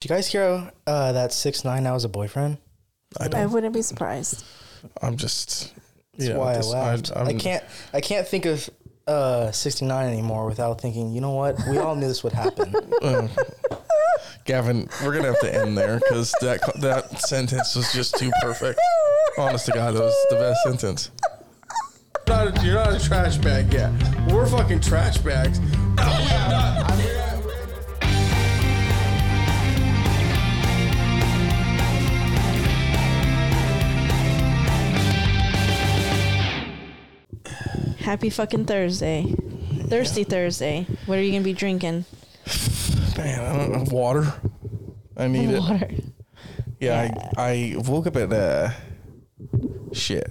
Did you guys hear uh, that six nine now has a boyfriend? I I don't. wouldn't be surprised. I'm just. That's yeah, why this- I laughed. I, I'm- can't. I can't think of uh, sixty nine anymore without thinking. You know what? We all knew this would happen. uh, Gavin, we're gonna have to end there because that that sentence was just too perfect. Honest to God, that was the best sentence. You're not a, you're not a trash bag yet. We're fucking trash bags. Happy fucking Thursday. Thirsty Thursday. What are you gonna be drinking? Man, I don't know. Water. I need it. Water. Yeah, I, I woke up at uh, shit,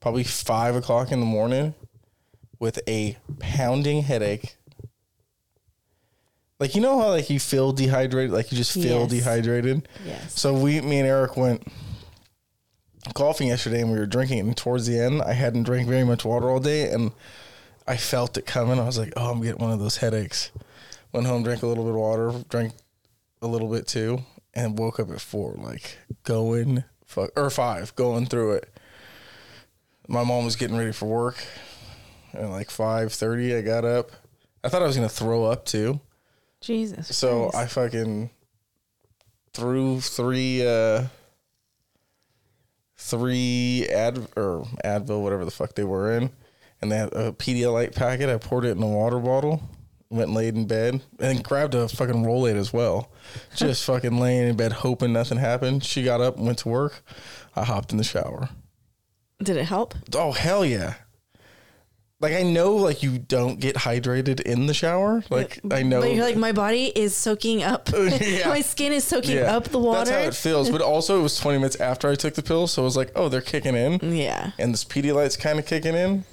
probably five o'clock in the morning with a pounding headache. Like you know how like you feel dehydrated, like you just feel Yes. dehydrated. Yes. So we, me and Eric went golfing yesterday, and we were drinking. And towards the end, I hadn't drank very much water all day, and I felt it coming. I was like, "Oh, I'm getting one of those headaches." Went home, drank a little bit of water, drank a little bit too, and woke up at four, like going fuck or five, going through it. My mom was getting ready for work, and like five thirty, I got up. I thought I was gonna throw up too. Jesus. So Christ. I fucking threw three uh three ad or Advil, whatever the fuck they were in, and they had a Pedialyte packet. I poured it in a water bottle, went and laid in bed, and grabbed a fucking Rolade as well. Just fucking laying in bed hoping nothing happened. She got up and went to work. I hopped in the shower. Did it help? Oh hell yeah. Like I know like you don't get hydrated in the shower. Like I know But you're like, my body is soaking up. Yeah. my skin is soaking up the water. That's how it feels. But also, it was 20 minutes after I took the pill, so it was like, oh, they're kicking in, yeah. and this Pedialyte's kind of kicking in.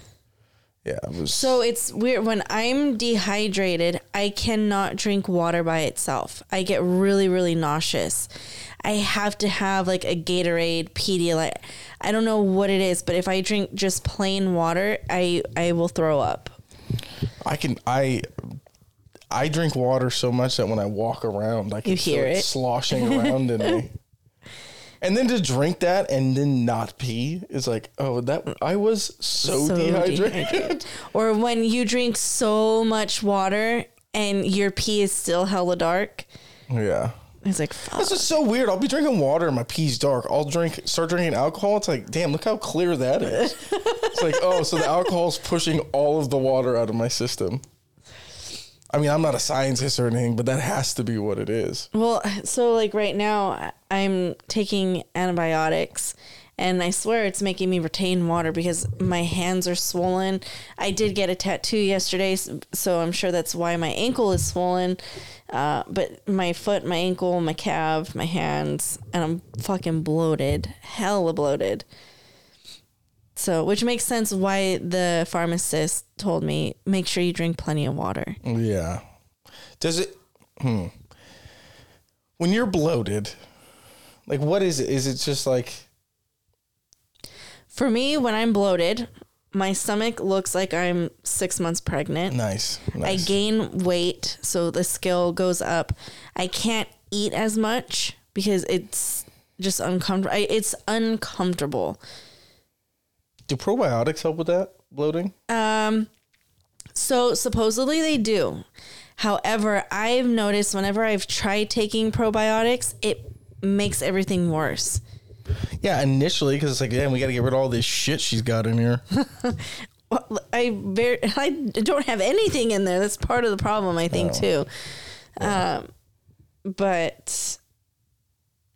Yeah, it was. So it's weird when I'm dehydrated, I cannot drink water by itself. I get really, really nauseous. I have to have like a Gatorade, Pedialyte. I don't know what it is, but if I drink just plain water, I I will throw up. I can I. I drink water so much that when I walk around, I can You hear feel it. sloshing around in me. And then to drink that and then not pee is like, oh, that I was so, So dehydrated. dehydrated. Or when you drink so much water and your pee is still hella dark. yeah. It's like fuck. This is so weird. I'll be drinking water and my pee's dark. I'll drink, start drinking alcohol. It's like, damn, look how clear that is. it's like, oh, so the alcohol's pushing all of the water out of my system. I mean, I'm not a scientist or anything, but that has to be what it is. Well, so like right now, I'm taking antibiotics, and I swear it's making me retain water because my hands are swollen. I did get a tattoo yesterday, so I'm sure that's why my ankle is swollen. Uh, but my foot, my ankle, my calf, my hands, and I'm fucking bloated, hella bloated. So, which makes sense why the pharmacist told me make sure you drink plenty of water. Yeah. Does it, hmm. When you're bloated, like, what is it? Is it just like, For me, when I'm bloated, my stomach looks like I'm six months pregnant. nice? I gain weight, so the scale goes up. I can't eat as much because it's just uncomfortable. It's uncomfortable. Do probiotics help with that bloating? Um, so supposedly they do. However, I've noticed whenever I've tried taking probiotics, it makes everything worse. Yeah, initially, because it's like, damn, we got to get rid of all this shit she's got in here. Well, I very I don't have anything in there. That's part of the problem, I think, too. Um, but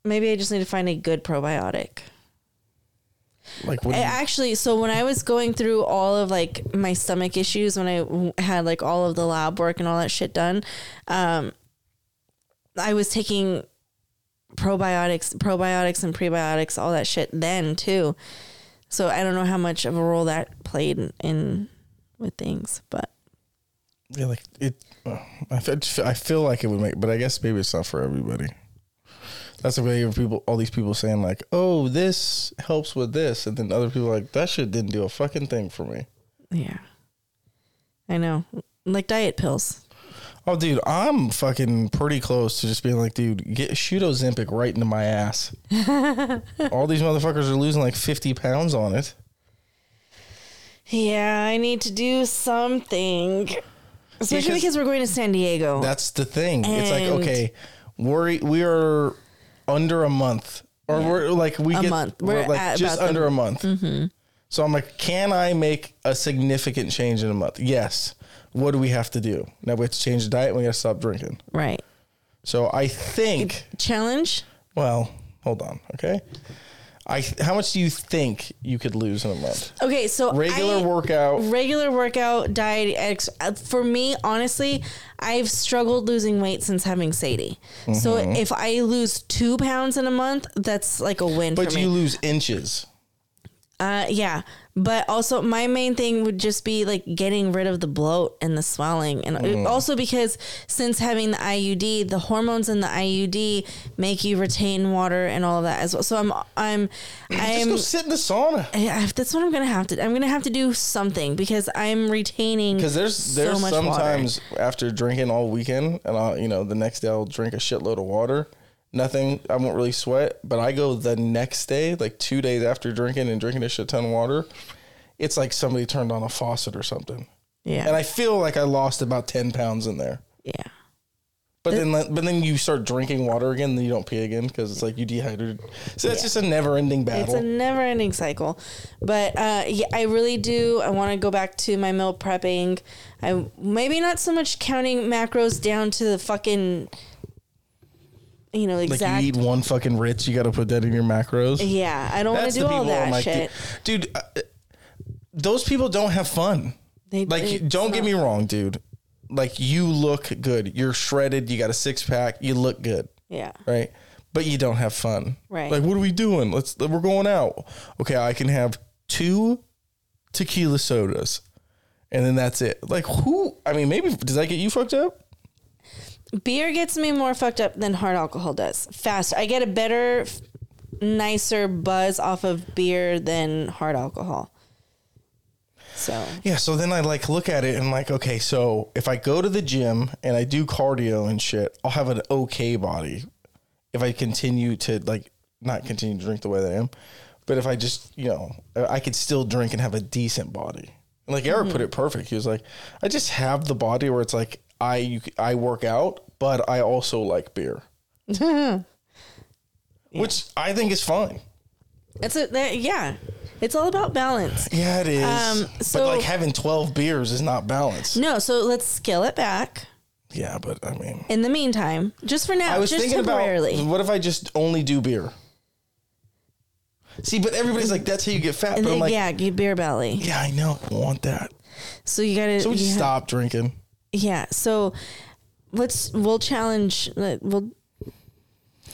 maybe I just need to find a good probiotic. Like, what? Actually, so when I was going through all of like my stomach issues, when I had like all of the lab work and all that shit done, um, I was taking probiotics, probiotics and prebiotics, all that shit then too. So I don't know how much of a role that played in, in with things, but Yeah, like it. I feel, I feel like it would make, but I guess maybe it's not for everybody. That's the way of people. All these people saying like, "Oh, this helps with this," and then other people are like, "That shit didn't do a fucking thing for me." yeah, I know, like diet pills. Oh, dude, I'm fucking pretty close to just being like, dude, get shoot Ozempic right into my ass. All these motherfuckers are losing like 50 pounds on it. Yeah, I need to do something. Especially Because- because, we're going to San Diego. That's the thing. it's like, okay, we're we are under a month, or we're like we A get month. We're, We're like just about the- under a month. Mm-hmm. So I'm like, can I make a significant change in a month? Yes. What do we have to do? Now we have to change the diet. and We got to stop drinking. right. So I think. Challenge? Well, hold on. Okay. I how much do you think you could lose in a month? Okay, so Regular I- workout. regular workout diet ex- uh, for me honestly i've struggled losing weight since having sadie so Mm-hmm. if i lose two pounds in a month that's like a win But for me you lose inches. uh yeah but also my main thing would just be like getting rid of the bloat and the swelling and Mm. also because since having the iud the hormones in the iud make you retain water and all of that as well so i'm i'm i'm just go sit in the sauna. yeah, that's what I'm gonna have to. I'm gonna have to do something because I'm retaining. Because there's so there's water. sometimes after drinking all weekend, and I'll you know the next day I'll drink a shitload of water. Nothing, I won't really sweat, but I go the next day, like two days after drinking and drinking a shit ton of water. It's like somebody turned on a faucet or something, Yeah, and I feel like I lost about ten pounds in there. yeah, But then, but then you start drinking water again, then you don't pee again because it's like you dehydrated. So that's just a never-ending battle. it's a never-ending cycle. But uh, yeah, I really do. I want to go back to my meal prepping. I maybe not so much counting macros down to the fucking, you know, like you eat one fucking Ritz, you got to put that in your macros. yeah, I don't want to do all that like, shit. dude. dude, uh, those people don't have fun. They, Like, don't get me wrong, dude. Like, you look good. You're shredded. You got a six pack. You look good, Yeah, right? But you don't have fun. Right. Like, what are we doing? Let's. We're going out. Okay, I can have two tequila sodas, and then that's it. Like, who? I mean, maybe does that get you fucked up? Beer gets me more fucked up than hard alcohol does. Faster, I get a better, nicer buzz off of beer than hard alcohol. So Yeah, so then I like look at it and like, okay, so if I go to the gym and I do cardio and shit, I'll have an okay body. If I continue to like not continue to drink the way that I am, but if I just, you know, I could still drink and have a decent body. And like Eric put mm-hmm. it perfect. He was like, I just have the body where it's like I I work out, but I also like beer. Which I think is fine. it's a that, yeah, it's all about balance. Yeah, it is. Um, so- but like having 12 beers is not balanced. No, so let's scale it back. Yeah, but I mean, In the meantime, just for now, I was just thinking temporarily. about what if I just only do beer? See, but everybody's like, that's how you get fat. and but then, I'm like, yeah. yeah, you beer belly. Yeah, I know, I want that. So you gotta. So we just yeah. stop drinking. Yeah. So let's we'll challenge. We'll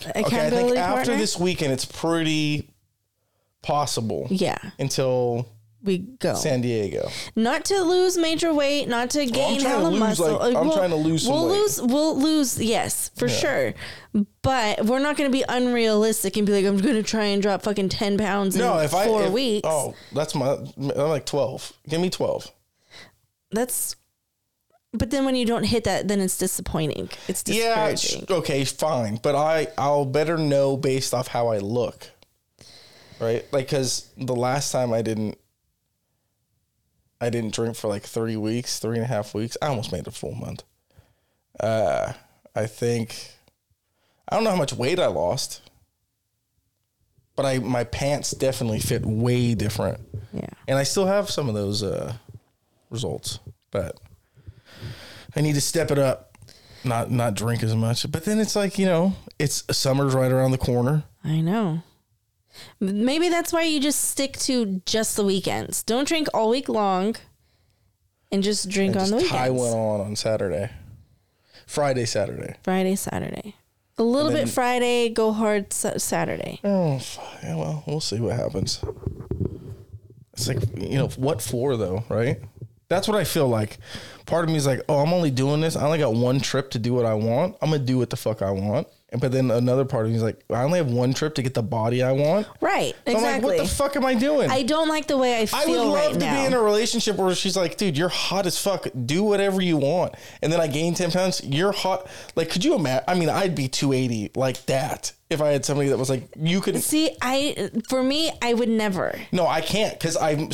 Okay, I think after partner? this weekend, it's pretty possible Yeah, until we go. San Diego. not to lose major weight, not to gain to hella muscle. like, Uh, I'm we'll- trying to lose We'll weight. lose. We'll lose. Yes, for sure. But we're not going to be unrealistic and be like, I'm going to try and drop fucking ten pounds No, in if I four if- weeks. oh, that's my. I'm like twelve. Give me twelve. That's. But then when you don't hit that, then it's disappointing. It's Yeah, it's- okay, fine, but I I'll better know based off how I look, right? Like, cause the last time I didn't, I didn't drink for like three weeks, three and a half weeks. I almost made a full month. Uh, I think, I don't know how much weight I lost, but I my pants definitely fit way different, yeah. and I still have some of those uh, results, but I need to step it up not not drink as much. But then it's like you know, it's summer's right around the corner. I know. Maybe that's why you just stick to just the weekends. Don't drink all week long, and just drink And on the just tie weekends. one on on Saturday, Friday, Saturday. Friday, Saturday. A little then- bit Friday, go hard sa- Saturday. Oh, yeah. Well, we'll see what happens. It's like you know what for though, right? That's what I feel like. part of me is like, oh, I'm only doing this. I only got one trip to do what I want. I'm gonna do what the fuck I want. And but then another part of me is like, I only have one trip to get the body I want. Right. So I'm like, exactly. what the fuck am I doing? I don't like the way I feel I would love right to now. be in a relationship where she's like, dude, you're hot as fuck. Do whatever you want. And then I gain 10 pounds. You're hot. Like, could you imagine? I mean, I'd be 280 like that if I had somebody that was like, you could. See, I for me, I would never. No, I can't because I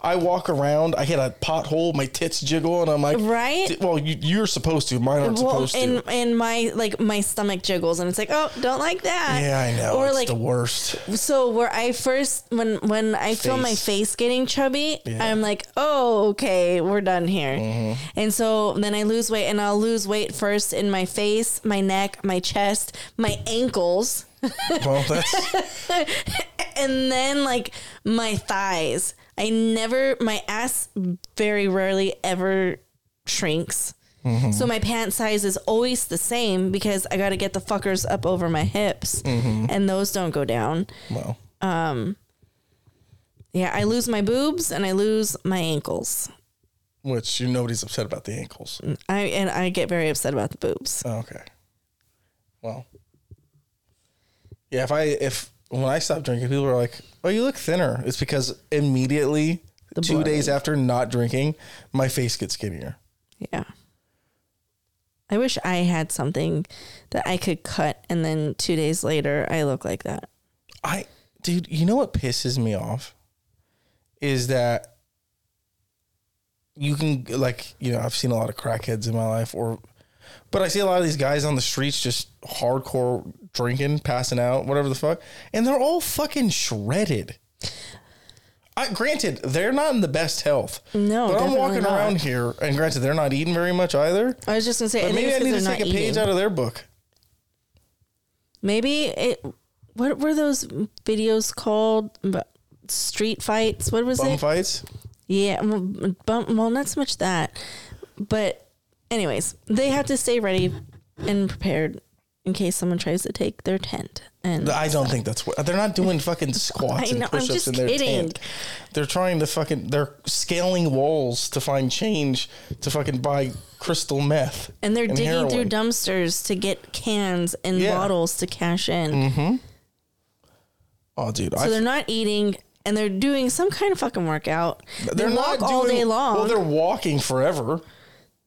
I walk around. I hit a pothole. My tits jiggle, and I'm like, Right? Well, you, you're supposed to. Mine aren't Well, supposed to. and and my like my stomach jiggles, and it's like, oh, don't like that. yeah, I know. Or it's like the worst. so where I first when when I feel my Face. face getting chubby, Yeah. I'm like, oh, okay, we're done here. Mm-hmm. And so then I lose weight, and I'll lose weight first in my face, my neck, my chest, my ankles, Well, that's and then like my thighs. I never my ass very rarely ever shrinks. Mm-hmm. So my pant size is always the same because I got to get the fuckers up over my hips, Mm-hmm. and those don't go down. well. Um, Yeah, I lose my boobs and I lose my ankles. Which you nobody's upset about the ankles. I and I get very upset about the boobs. Oh, okay. Well. Yeah, if I if when I stop drinking, people are like, "Oh, you look thinner." It's because immediately two blood. days after not drinking, my face gets skinnier. Yeah. I wish I had something that I could cut and then 2 days later I look like that. I, dude, you know what pisses me off is that you can like you know I've seen a lot of crackheads in my life, or but I see a lot of these guys on the streets just hardcore drinking, passing out, whatever the fuck, and they're all fucking shredded. I, granted, they're not in the best health. No, but I'm walking not. around here, and granted, they're not eating very much either. I was just going to say But maybe I need to take a not page out of their book. Maybe it what were those videos called? Street fights. What was Bum it? fights. Yeah, well, bum, well, not so much that, but anyways, they have to stay ready and prepared in case someone tries to take their tent. And I don't think that's what they're not doing. Fucking squats I and know, I'm push-ups in their kidding. tent. They're trying to fucking. They're scaling walls to find change to fucking buy crystal meth. and they're digging through dumpsters to get cans and Yeah. bottles to cash in. Mm-hmm. Oh, dude, So they're not eating and they're doing some kind of fucking workout. they're walk all day long. Well, they're walking forever.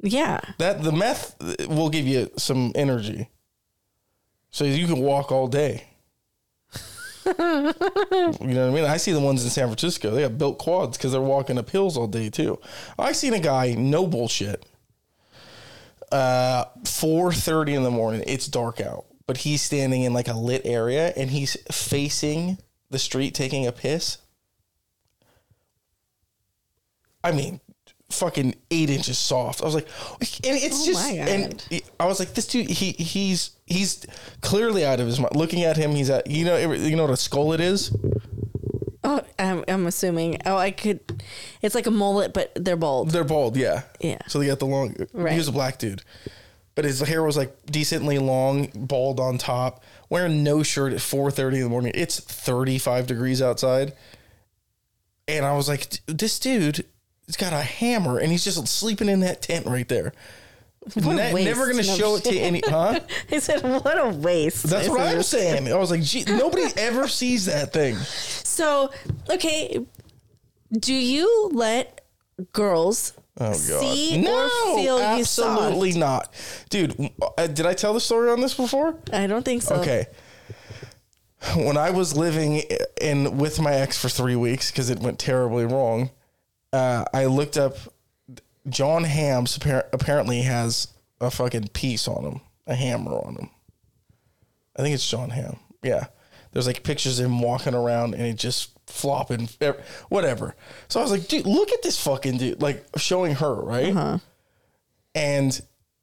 yeah. That the meth will give you some energy, so you can walk all day. you know what I mean? I see the ones in San Francisco. They have built quads because they're walking up hills all day too. I seen a guy, no bullshit. Uh, four thirty in the morning. It's dark out, but he's standing in like a lit area and he's facing the street taking a piss. I mean, fucking eight inches soft. I was like, and it's Oh just, and I was like, this dude, he he's he's clearly out of his mind. Looking at him, he's at, you know, you know what a skullet is. Oh, I'm, I'm assuming. Oh, I could. It's like a mullet, but they're bald. They're bald, yeah, Yeah. So they got the long. Right. He was a black dude, but his hair was like decently long, bald on top, wearing no shirt at four thirty in the morning. It's thirty five degrees outside, and I was like, this dude. He's got a hammer and he's just sleeping in that tent right there. Ne- waste. never gonna No show it to any, huh? I said, what a waste. That's I what I'm saying. I was like, gee, nobody ever sees that thing. So, okay, do you let girls Oh god, see no, or feel you absolutely not, dude. uh, did I tell the story on this before? I don't think so. Okay. When I was living in with my ex for three weeks because it went terribly wrong, uh, I looked up. Jon Hamm's appar- apparently has a fucking piece on him, a hammer on him. I think it's Jon Hamm. Yeah. There's like pictures of him walking around and it just flopping, whatever. So I was like, dude, look at this fucking dude, like showing her, right? And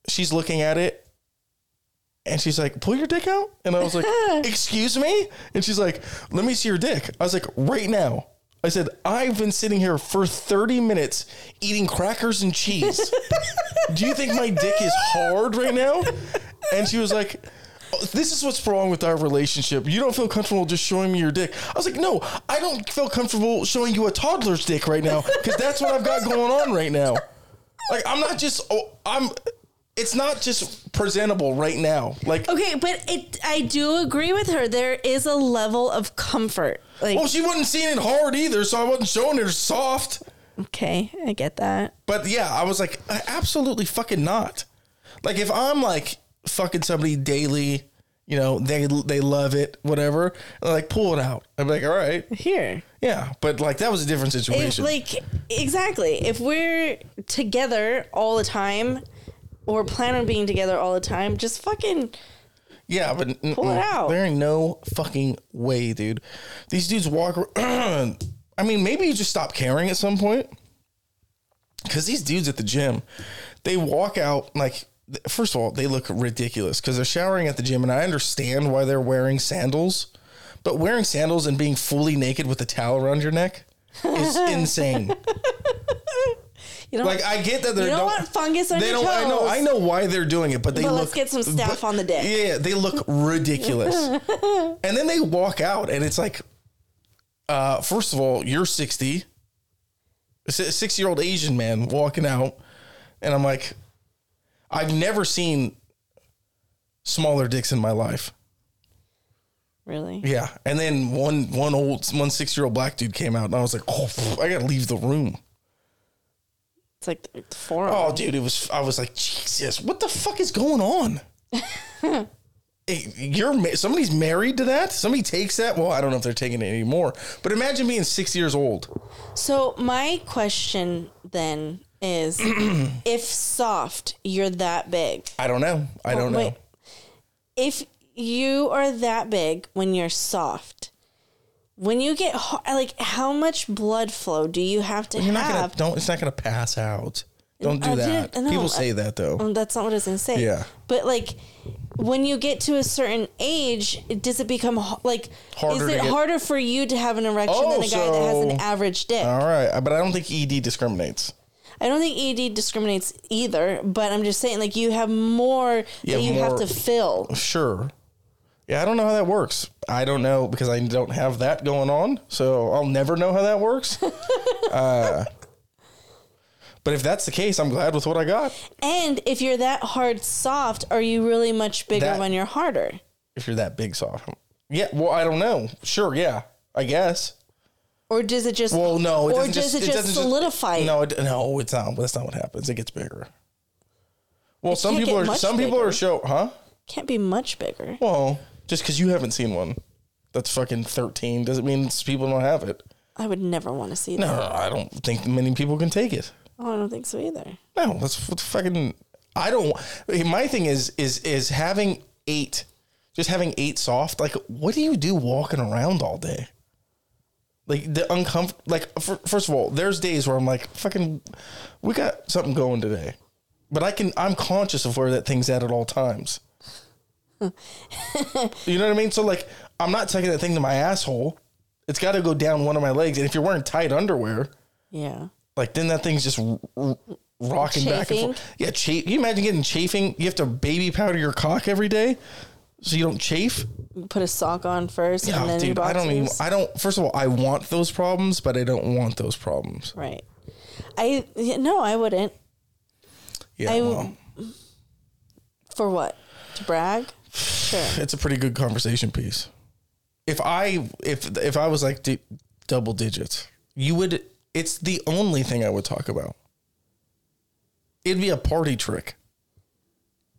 she's looking at it and she's like, pull your dick out. And I was like, excuse me? And she's like, let me see your dick. I was like, right now. I said, I've been sitting here for 30 minutes eating crackers and cheese. Do you think my dick is hard right now? And she was like, "Oh, this is what's wrong with our relationship. You don't feel comfortable just showing me your dick. I was like, no, I don't feel comfortable showing you a toddler's dick right now because that's what I've got going on right now. like I'm not just oh, I'm it's not just presentable right now. Like Okay, but it I do agree with her. There is a level of comfort. Like well, she wasn't seeing it hard either, so I wasn't showing her soft. okay, I get that. But yeah, I was like, absolutely fucking not. Like if I'm like fucking somebody daily, you know, they they love it, whatever. and like pull it out. I'm like, all right, Here. yeah. But like that was a different If, situation. like exactly. If we're together all the time or plan on being together all the time, just fucking yeah, but Pull it out. There ain't no fucking way, dude. These dudes walk. I mean, maybe you just stop caring at some point. Because these dudes at the gym, they walk out like. First of all, they look ridiculous because they're showering at the gym, and I understand why they're wearing sandals. But wearing sandals and being fully naked with a towel around your neck is insane. You know Like I get that they're don't want fungus on they your don't. I know. I know why they're doing it, but they But look. let's get some staff on the dick. Yeah, they look ridiculous. and then they walk out, and it's like, uh, first of all, you're sixty, a six-year-old Asian man walking out, and I'm like, I've never seen smaller dicks in my life. Really? Yeah, and then one one old one six-year-old black dude came out, and I was like, oh, I gotta leave the room. It's like the forearm. Oh, dude, it was. I was like, Jesus, what the fuck is going on? Hey, You're somebody's married to that. Somebody takes that. Well, I don't know if they're taking it anymore. But imagine being six years old. So my question then is if soft, you're that big. I don't know. I oh, don't know. If you are that big when you're soft, when you get like how much blood flow do you have to You're not gonna. have? Don't. It's not gonna pass out. Don't do I that. no, People say that though. Um, that's not what I was gonna say. Yeah. But like, when you get to a certain age, does it become like? Harder is it get- harder for you to have an erection Oh, than a guy that has an average dick? All right, but I don't think ED discriminates. I don't think ED discriminates either, but I'm just saying like you have more You that have you more- have to fill. Sure. Yeah, I don't know how that works. I don't know because I don't have that going on, so I'll never know how that works. uh, but if that's the case, I'm glad with what I got. And if you're that hard soft, are you really much bigger That- when you're harder? If you're that big soft, yeah. Well, I don't know. Sure, yeah, I guess. Or does it just Well, no, it or doesn't does just, it just doesn't solidify? no, it, no, it's not. That's not what happens. It gets bigger. Well, some can't people are. Some people are show, huh? Can't be much bigger. Well, just because you haven't seen one, that's fucking thirteen doesn't mean people don't have it. I would never want to see that. No, that. I don't think many people can take it. Oh, I don't think so either. No, that's what fucking. I don't. Eh, my thing is is is having eight, just having eight soft. Like, what do you do walking around all day? Like the uncomfortable. Like, fir- first of all, there's days where I'm like, fucking, we got something going today, but I can. I'm conscious of where that thing's at at all times. you know what I mean? So like, I'm not taking that thing to my asshole. It's got to go down one of my legs, and if you're wearing tight underwear Yeah. like then that thing's just r- r- rocking back and forth. Yeah, chafe. You imagine getting chafing? You have to baby powder your cock every day, so you don't chafe. Put a sock on first Yeah, and then dude. I don't even. I don't. First of all, I want those problems, but I don't want those problems. Right. I no, I wouldn't. Yeah, I- well, For what? To brag? Sure. it's a pretty good conversation piece. If I if if I was like d- double digits, you would. It's the only thing I would talk about. It'd be a party trick.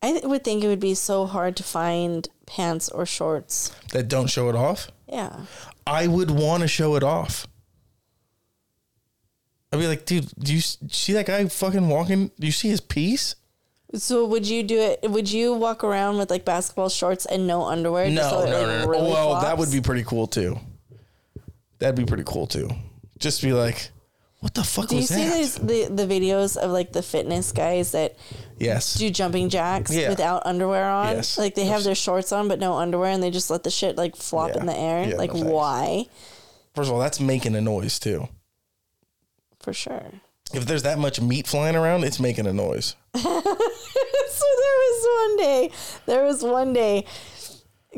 I th- would think it would be so hard to find pants or shorts. that don't show it off. Yeah. I would want to show it off. I'd be like, dude, do you see that guy fucking walking? Do you see his piece? So would you do it? Would you walk around with like basketball shorts and no underwear? just so it, like, really well, that would be pretty cool too. That'd be pretty cool too. Just be like, what the fuck Do you see that? these the the videos of like the fitness guys that yes. do jumping jacks Yeah. without underwear on? Yes. Like they have their shorts on but no underwear and they just let the shit like flop Yeah. in the air. Yeah, like no why? First of all, that's making a noise too. For sure. If there's that much meat flying around, it's making a noise. so there was one day, there was one day,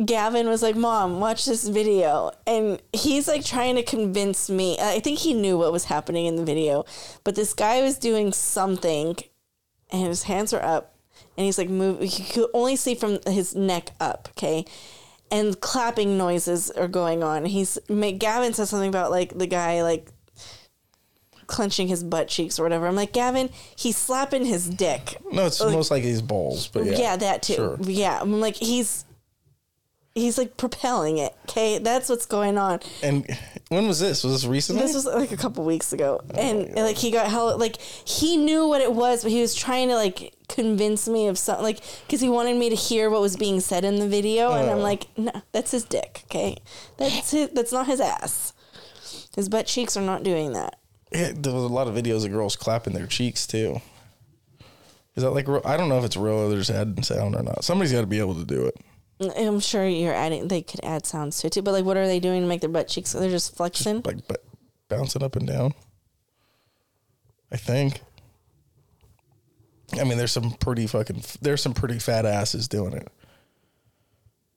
Gavin was like, Mom, watch this video. And he's like trying to convince me. I think he knew what was happening in the video, but this guy was doing something and his hands are up, and he's like move. You could only see from his neck up. Okay. And clapping noises are going on. He's Gavin says something about like the guy like clenching his butt cheeks or whatever. I'm like, Gavin, he's slapping his dick. No, it's most like his balls, but yeah. Yeah, that too. Sure. Yeah, I'm like he's he's like propelling it. Okay, that's what's going on. And when was this? Was this recently? This was like a couple weeks ago, oh and like he got hell like he knew what it was, but he was trying to like convince me of something, like because he wanted me to hear what was being said in the video, and I'm oh. like, no, that's his dick. Okay, that's his, that's not his ass. His butt cheeks are not doing that. Yeah, there was a lot of videos of girls clapping their cheeks too. Is that like real? I don't know if it's real or they're just adding sound or not. Somebody's got to be able to do it. I'm sure you're adding. They could add sounds to it too, but like, what are they doing to make their butt cheeks? They're just flexing. Like but bouncing up and down. I think. I mean, there's some pretty fucking. There's some pretty fat asses doing it.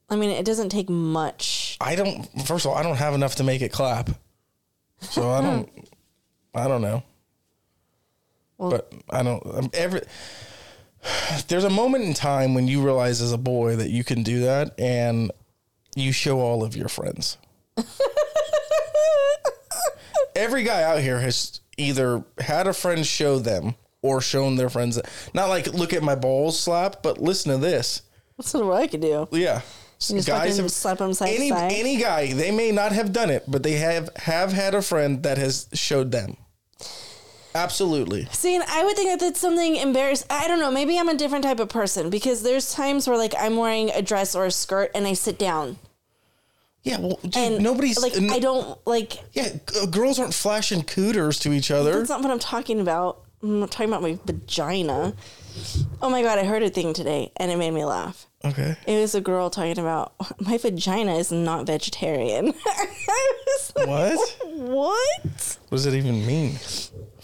I mean, it doesn't take much. I don't. First of all, I don't have enough to make it clap, so I don't. I don't know. Well- but I don't. I'm every. There's a moment in time when you realize as a boy that you can do that, and you show all of your friends. Every guy out here has either had a friend show them or shown their friends. Not like look at my balls slap, but listen to this. That's what I could do. Yeah. You just fucking slap 'em side any, side? Any guy, they may not have done it, but they have have had a friend that has showed them. Absolutely. See, and I would think that that's something embarrassing. I don't know. Maybe I'm a different type of person because there's times where like I'm wearing a dress or a skirt and I sit down Yeah, well, dude, and nobody's like n- I don't like. Yeah, g- girls aren't flashing cooters to each other. That's not what I'm talking about. I'm not talking about my vagina. Oh my god, I heard a thing today and it made me laugh. Okay. It was a girl talking about my vagina is not vegetarian. I was like, What? what? What does it even mean?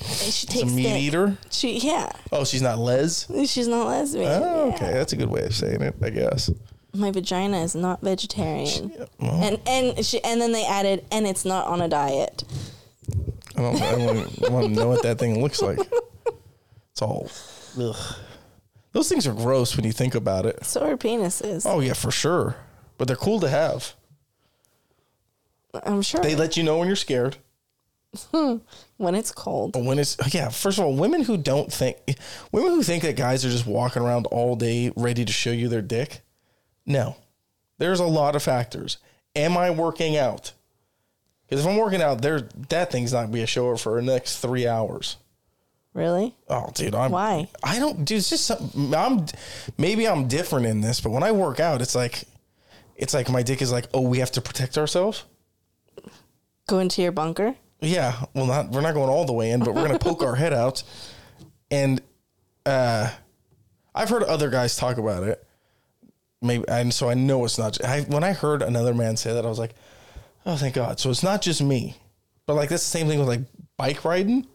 She A takes meat the- eater? She yeah. Oh, she's not les. She's not lesbian. Oh, Yeah. okay, that's a good way of saying it, I guess. My vagina is not vegetarian. well. And and she and then they added and it's not on a diet. I don't. I want, want to know what that thing looks like. It's all. Ugh. Those things are gross when you think about it. So are penises. Oh yeah, for sure. But they're cool to have. I'm sure They let you know when you're scared. when it's cold. When it's yeah, first of all, women who don't think women who think that guys are just walking around all day ready to show you their dick. No. There's a lot of factors. Am I working out? Because if I'm working out, there that thing's not gonna be a shower for the next three hours. Really? Oh, dude, I'm Why? I don't, dude. It's just something. I'm maybe I'm different in this, but when I work out, it's like, it's like my dick is like, oh, we have to protect ourselves. Go into your bunker? Yeah, well, not we're not going all the way in, but we're gonna poke our head out. And uh, I've heard other guys talk about it. Maybe, and so I know it's not. I when I heard another man say that, I was like, oh, thank God. So it's not just me, but like that's the same thing with like bike riding.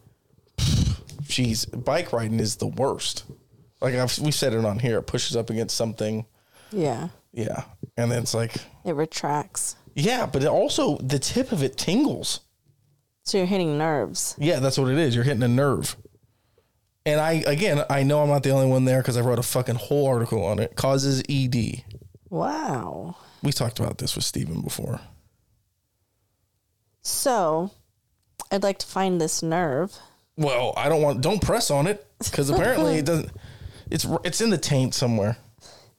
Jeez, bike riding is the worst. Like I've, we said it on here, it pushes up against something. Yeah. Yeah, and then it's like, It retracts. yeah, but it also the tip of it tingles. So you're hitting nerves. Yeah, that's what it is. You're hitting a nerve. And I again, I know I'm not the only one there because I wrote a fucking whole article on it. Causes ED. Wow. We talked about this with Steven before. So I'd like to find this nerve. Well, I don't want. Don't press on it because apparently it doesn't. It's it's in the taint somewhere.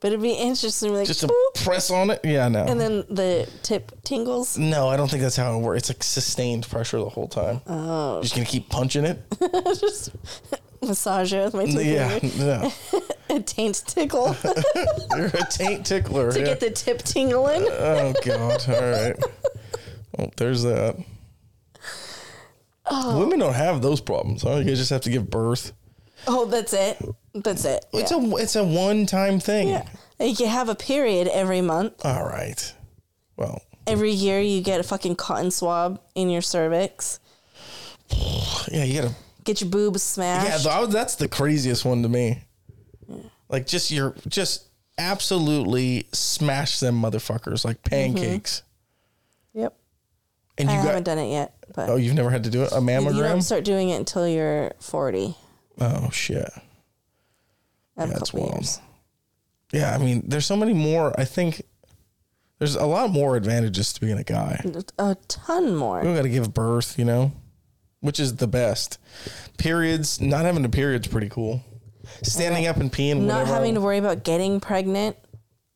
But it'd be interesting like Just to boop, press on it. Yeah, no. and then the tip tingles. no, I don't think that's how it works. It's like sustained pressure the whole time. Oh, just gonna keep punching it. Just massage it with my two yeah, yeah. A taint tickle You're a taint tickler. to yeah. get the tip tingling. Oh god! All right. Well, there's that. Oh. Women don't have those problems. Huh? You just have to give birth. Oh, that's it. That's it. It's yeah. a it's a one time thing. yeah. You have a period every month. All right. Well, Every year you get a fucking cotton swab in your cervix. yeah, you gotta. Get your boobs smashed. Yeah, that's the craziest one to me. Like just your just absolutely smash them motherfuckers like mm-hmm. pancakes. yep. And Mm-hmm. I you haven't done it yet, but oh, you've never had to do it a mammogram? you don't start doing it until you're 40. Oh shit. Yeah, couple wild. years. Yeah, I mean, there's so many more. I think there's a lot more advantages to being a guy. A ton more. don't got to give birth, you know, which is the best. Periods, not having a period's pretty cool. Standing up and peeing, Not having to worry about getting pregnant.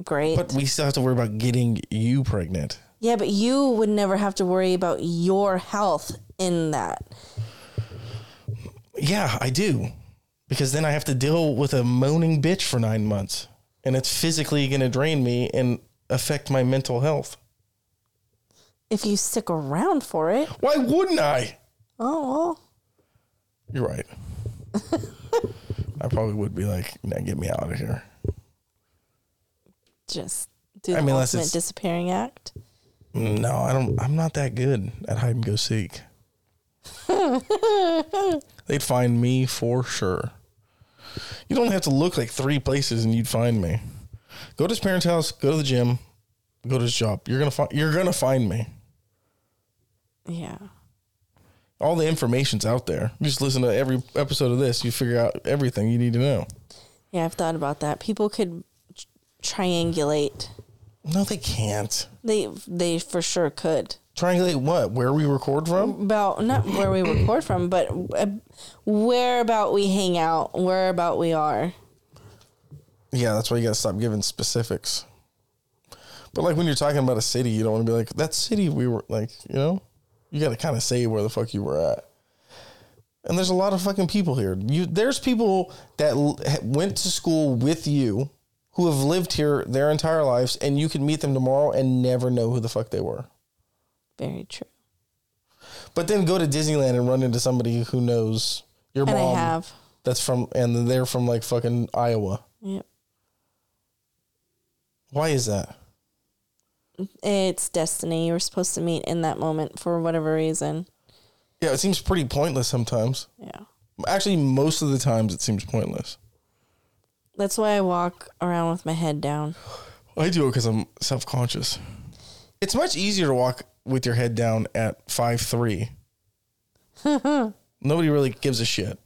Great. But we still have to worry about getting you pregnant. Yeah, but you would never have to worry about your health in that. Yeah, I do. Because then I have to deal with a moaning bitch for nine months. And it's physically going to drain me and affect my mental health. If you stick around for it. Why wouldn't I? Oh. You're right. I probably would be like, nah, get me out of here. Just do the I mean, ultimate disappearing act. No, I don't. I'm not that good at hide and go seek. They'd find me for sure. You don't have to look like three places and you'd find me. Go to his parents' house. Go to the gym. Go to his job. You're gonna find. You're gonna find me. Yeah. All the information's out there. You just listen to every episode of this. You figure out everything you need to know. Yeah, I've thought about that. People could triangulate. No, they can't. They they for sure could. Triangulate what? Where we record from? About not where we record from, but uh, where about we hang out, where about we are. Yeah, that's why you gotta stop giving specifics. But like when you're talking about a city, you don't want to be like that city we were like, you know, you gotta kind of say where the fuck you were at. And there's a lot of fucking people here. You there's people that l- went to school with you who have lived here their entire lives, and you could meet them tomorrow and never know who the fuck they were. Very true. But then go to Disneyland and run into somebody who knows your And mom. I have. That's from and they're from like fucking Iowa. Yep. Why is that? It's destiny. You were supposed to meet in that moment for whatever reason. Yeah, it seems pretty pointless sometimes. Yeah. Actually, most of the times it seems pointless. That's why I walk around with my head down. I do it because I'm self conscious. It's much easier to walk with your head down at five three. Nobody really gives a shit.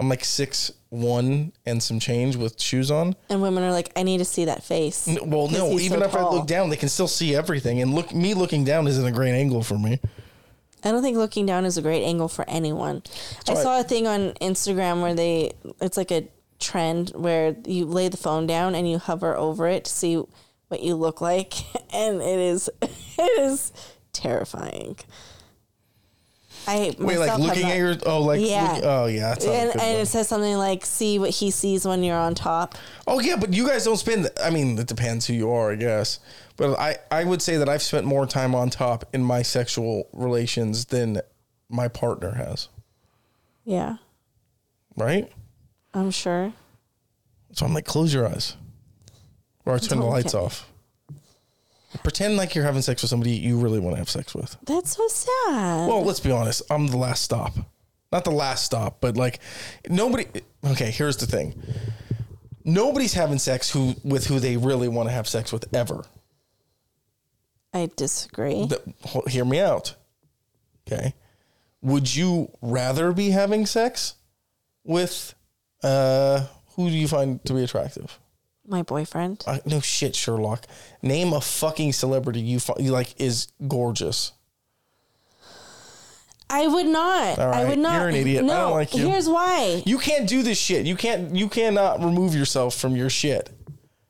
I'm like six one and some change with shoes on. And women are like, I need to see that face. N- Well, no, even so if I look down, they can still see everything. And look, me looking down isn't a great angle for me. I don't think looking down is a great angle for anyone. I why- saw a thing on Instagram where they it's like a trend where you lay the phone down and you hover over it to see what you look like and it is it is terrifying. I Wait, like looking at your oh, like Yeah. look- oh yeah, that's and, and it says something like see what he sees when you're on top. Oh yeah, but you guys don't spend. I mean, it depends who you are, I guess. But I, I would say that I've spent more time on top in my sexual relations than my partner has. Yeah, Right? I'm sure. So I'm like, close your eyes, or I turn the lights Okay. off. Pretend like you're having sex with somebody you really want to have sex with. That's so sad. Well, let's be honest. I'm the last stop. Not the last stop, but like nobody. Okay, here's the thing. Nobody's having sex who with who they really want to have sex with ever. I disagree. Th- ho- hear me out. Okay. Would you rather be having sex with uh who do you find to be attractive? My boyfriend. No shit, Sherlock. Name a fucking celebrity you, fi- you like is gorgeous. I would not. All I would not. you're an idiot. I No, don't like you. here's why. You can't do this shit. You can't you cannot remove yourself from your shit.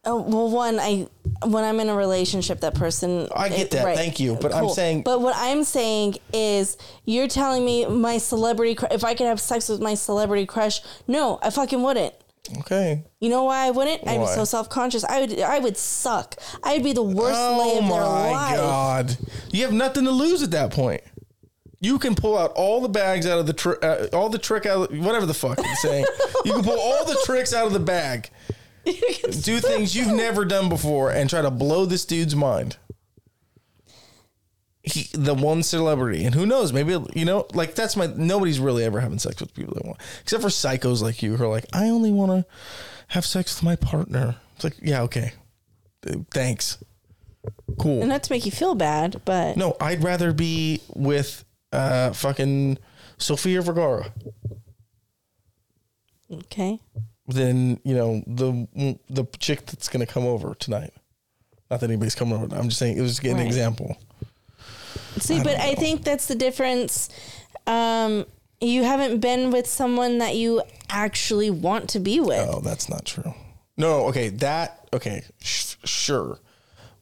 Oh, well, one, I when I'm in a relationship, that person. I get that. Thank you. But I'm saying- But what I'm saying is, you're telling me my celebrity. cr- If I could have sex with my celebrity crush, no, I fucking wouldn't. Okay. You know why I wouldn't? I'd be so self conscious. I would. I would suck. I'd be the worst lay Oh of their my life. god! You have nothing to lose at that point. You can pull out all the bags out of the tr- uh, all the trick out of whatever the fuck I'm saying. you can pull all the tricks out of the bag. Do things you've never done before and try to blow this dude's mind. He, the one celebrity, and who knows? Maybe you know, like that's my. Nobody's really ever having sex with people they want, except for psychos like you who are like, I only want to have sex with my partner. It's like, yeah, okay, Uh, thanks, cool. And not to make you feel bad, but No, I'd rather be with uh fucking Sofia Vergara. okay. Than you know the the chick that's gonna come over tonight. Not that anybody's coming over. I'm just saying it was an Right. example. See, but I think that's the difference. Um, you haven't been with someone that you actually want to be with. Oh, that's not true. No, okay, that okay, sh- sure,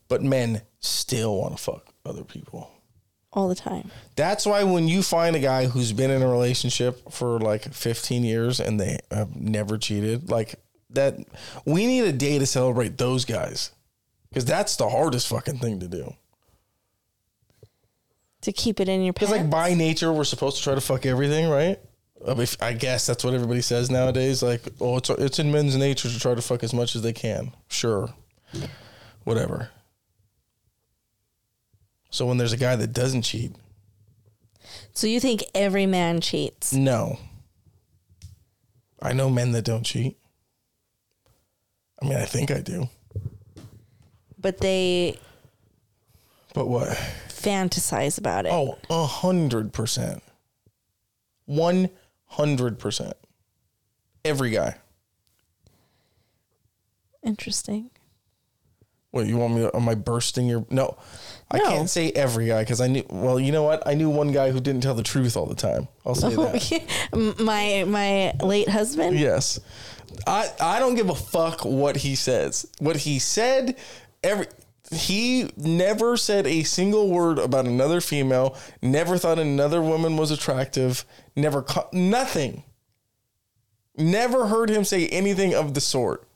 but men still want to fuck other people. All the time. That's why when you find a guy who's been in a relationship for like 15 years and they have never cheated, like that, we need a day to celebrate those guys because that's the hardest fucking thing to do. To keep it in your Because pants. like by nature, we're supposed to try to fuck everything, right? I, mean, I guess that's what everybody says nowadays. Like, oh, it's it's in men's nature to try to fuck as much as they can. Sure, whatever. So when there's a guy that doesn't cheat, so you think every man cheats? no. I know men that don't cheat. I mean, I think I do. but they But what? fantasize about it. Oh, a hundred percent. One hundred percent. Every guy. Interesting. What you want me? To, am I bursting your? No, I No. can't say every guy because I knew. Well, you know what? I knew one guy who didn't tell the truth all the time. I'll say oh, that. my my late husband. yes, I I don't give a fuck what he says. What he said, every he never said a single word about another female. Never thought another woman was attractive. Never co- nothing. Never heard him say anything of the sort.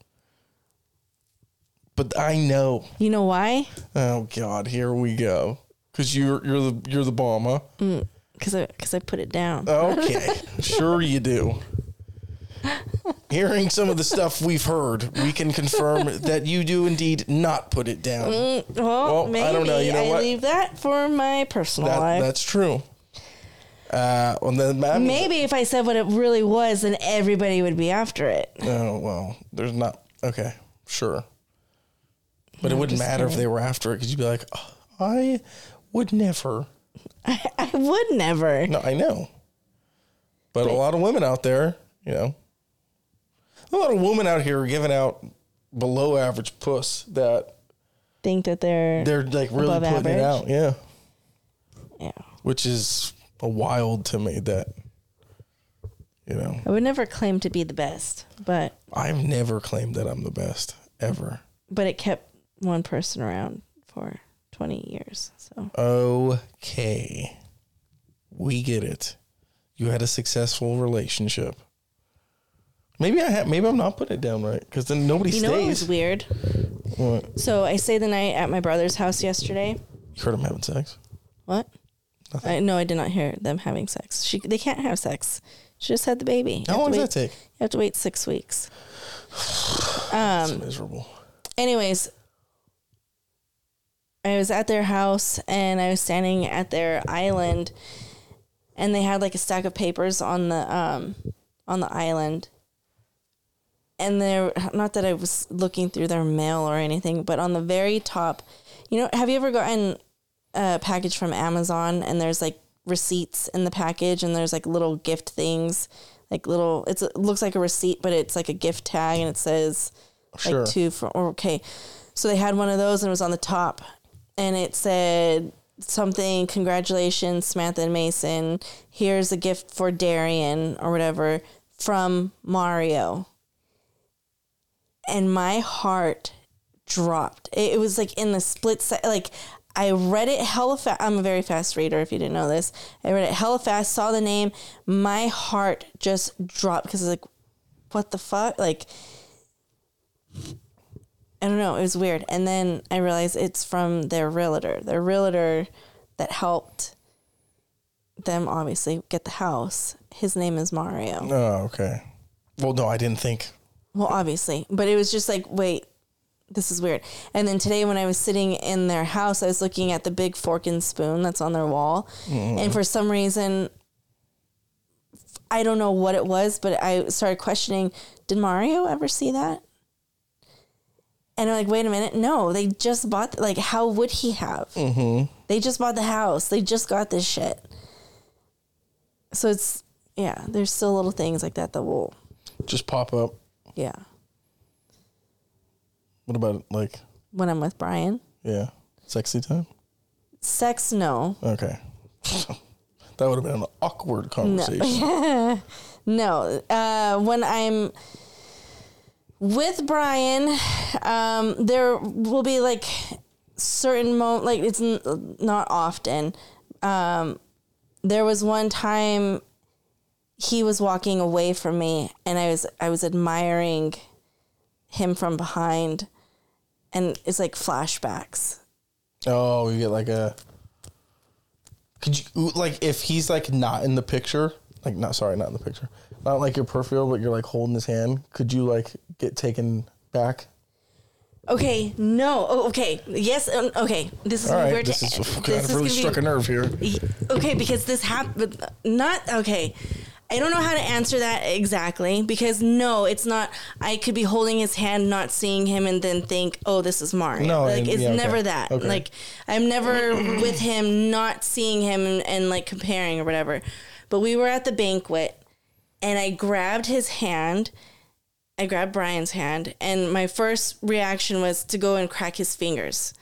But I know. You know why? Oh God, here we go. Cause you're you're the you're the bomb, huh? Because I because I put it down. Okay, sure you do. Hearing some of the stuff we've heard, we can confirm that you do indeed not put it down. well, well, I maybe I, don't know, you know what? leave that for my personal That, life. that's true. Uh, well, then that Maybe if I said what it really was, then everybody would be after it. Oh well, there's not. Okay, sure. But it wouldn't matter if they were after it because you'd be like, "Oh, I would never. I would never. No, I know. But, a lot of women out there, you know, a lot of women out here are giving out below average puss that Think that they're, they're like really putting it out. Yeah. yeah. Which is a wild to me that, you know, I would never claim to be the best, but I've never claimed that I'm the best ever. but it kept one person around for twenty years. So Okay. We get it. You had a successful relationship. Maybe I have. Maybe I'm not putting it down right because then nobody stays. you know what was weird? What? So I stayed the night at my brother's house yesterday. You heard him having sex? What? I, no, I did not hear them having sex. She they can't have sex. She just had the baby. You How long does wait- that take? You have to wait six weeks. Um, miserable. anyways, I was at their house and I was standing at their island, and they had like a stack of papers on the um on the island. And there, not that I was looking through their mail or anything, but on the very top, you know, have you ever gotten a package from Amazon and there's like receipts in the package and there's like little gift things, like little, it's, it looks like a receipt, but it's like a gift tag and it says, Sure. like two for okay. So they had one of those and it was on the top and it said something congratulations Samantha and Mason. Here's a gift for Darian or whatever from Mario. And my heart dropped. It, was like in the split se- like I read it hella fast. I'm a very fast reader if you didn't know this. I read it hella fast, saw the name, my heart just dropped because it's like what the fuck? Like I don't know. It was weird. And then I realized it's from their realtor. Their realtor that helped them obviously get the house. His name is Mario. Oh, okay. Well, no, I didn't think. Well, obviously. But it was just like, wait, this is weird. And then today when I was sitting in their house, I was looking at the big fork and spoon that's on their wall. Mm-hmm. And for some reason, I don't know what it was, but I started questioning, did Mario ever see that? And I'm like, wait a minute. No, they just bought, like, how would he have? Mm-hmm. They just bought the house. They just got this shit. So it's, yeah, there's still little things like that that will, Just pop up. Yeah. What about like When I'm with Brian. yeah, sexy time? Sex, no. Okay. that would have been an awkward conversation. No. Uh, when I'm with Brian, um, there will be like certain mo like it's n- not often. Um, there was one time he was walking away from me, and I was I was admiring him from behind, and it's like flashbacks. Oh, you get like a. Could you like if he's like not in the picture, like not sorry, not in the picture, not like your peripheral, but you're like holding his hand? Could you like get taken back? Okay, no. Oh, okay. Yes. um, Okay. This is All right, weird. this is is I've really gonna be- struck a nerve here. Okay, because this happened. Not okay. I don't know how to answer that exactly because no, it's not. I could be holding his hand, not seeing him, and then think, "Oh, this is Mario." No, like and- it's yeah, okay. never that. Okay. Like I'm never with him, not seeing him, and, and like comparing or whatever. But we were at the banquet, and I grabbed his hand. I grabbed Brian's hand, and my first reaction was to go and crack his fingers.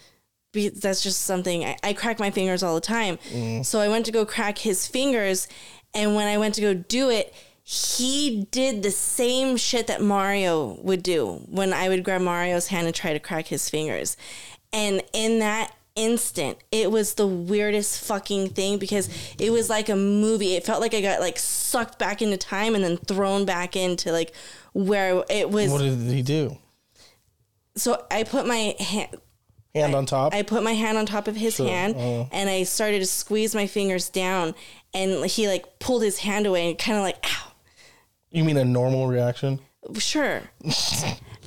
Because that's just something I, I crack my fingers all the time. Mm. So I went to go crack his fingers, and when I went to go do it, he did the same shit that Mario would do when I would grab Mario's hand and try to crack his fingers. And in that instant, it was the weirdest fucking thing because it was like a movie. It felt like I got like sucked back into time and then thrown back into like where it was. What did he do? so I put my hand. Hand on top. I put my hand on top of his Sure, hand uh. and I started to squeeze my fingers down and he like pulled his hand away and kind of like ow you mean a normal reaction? sure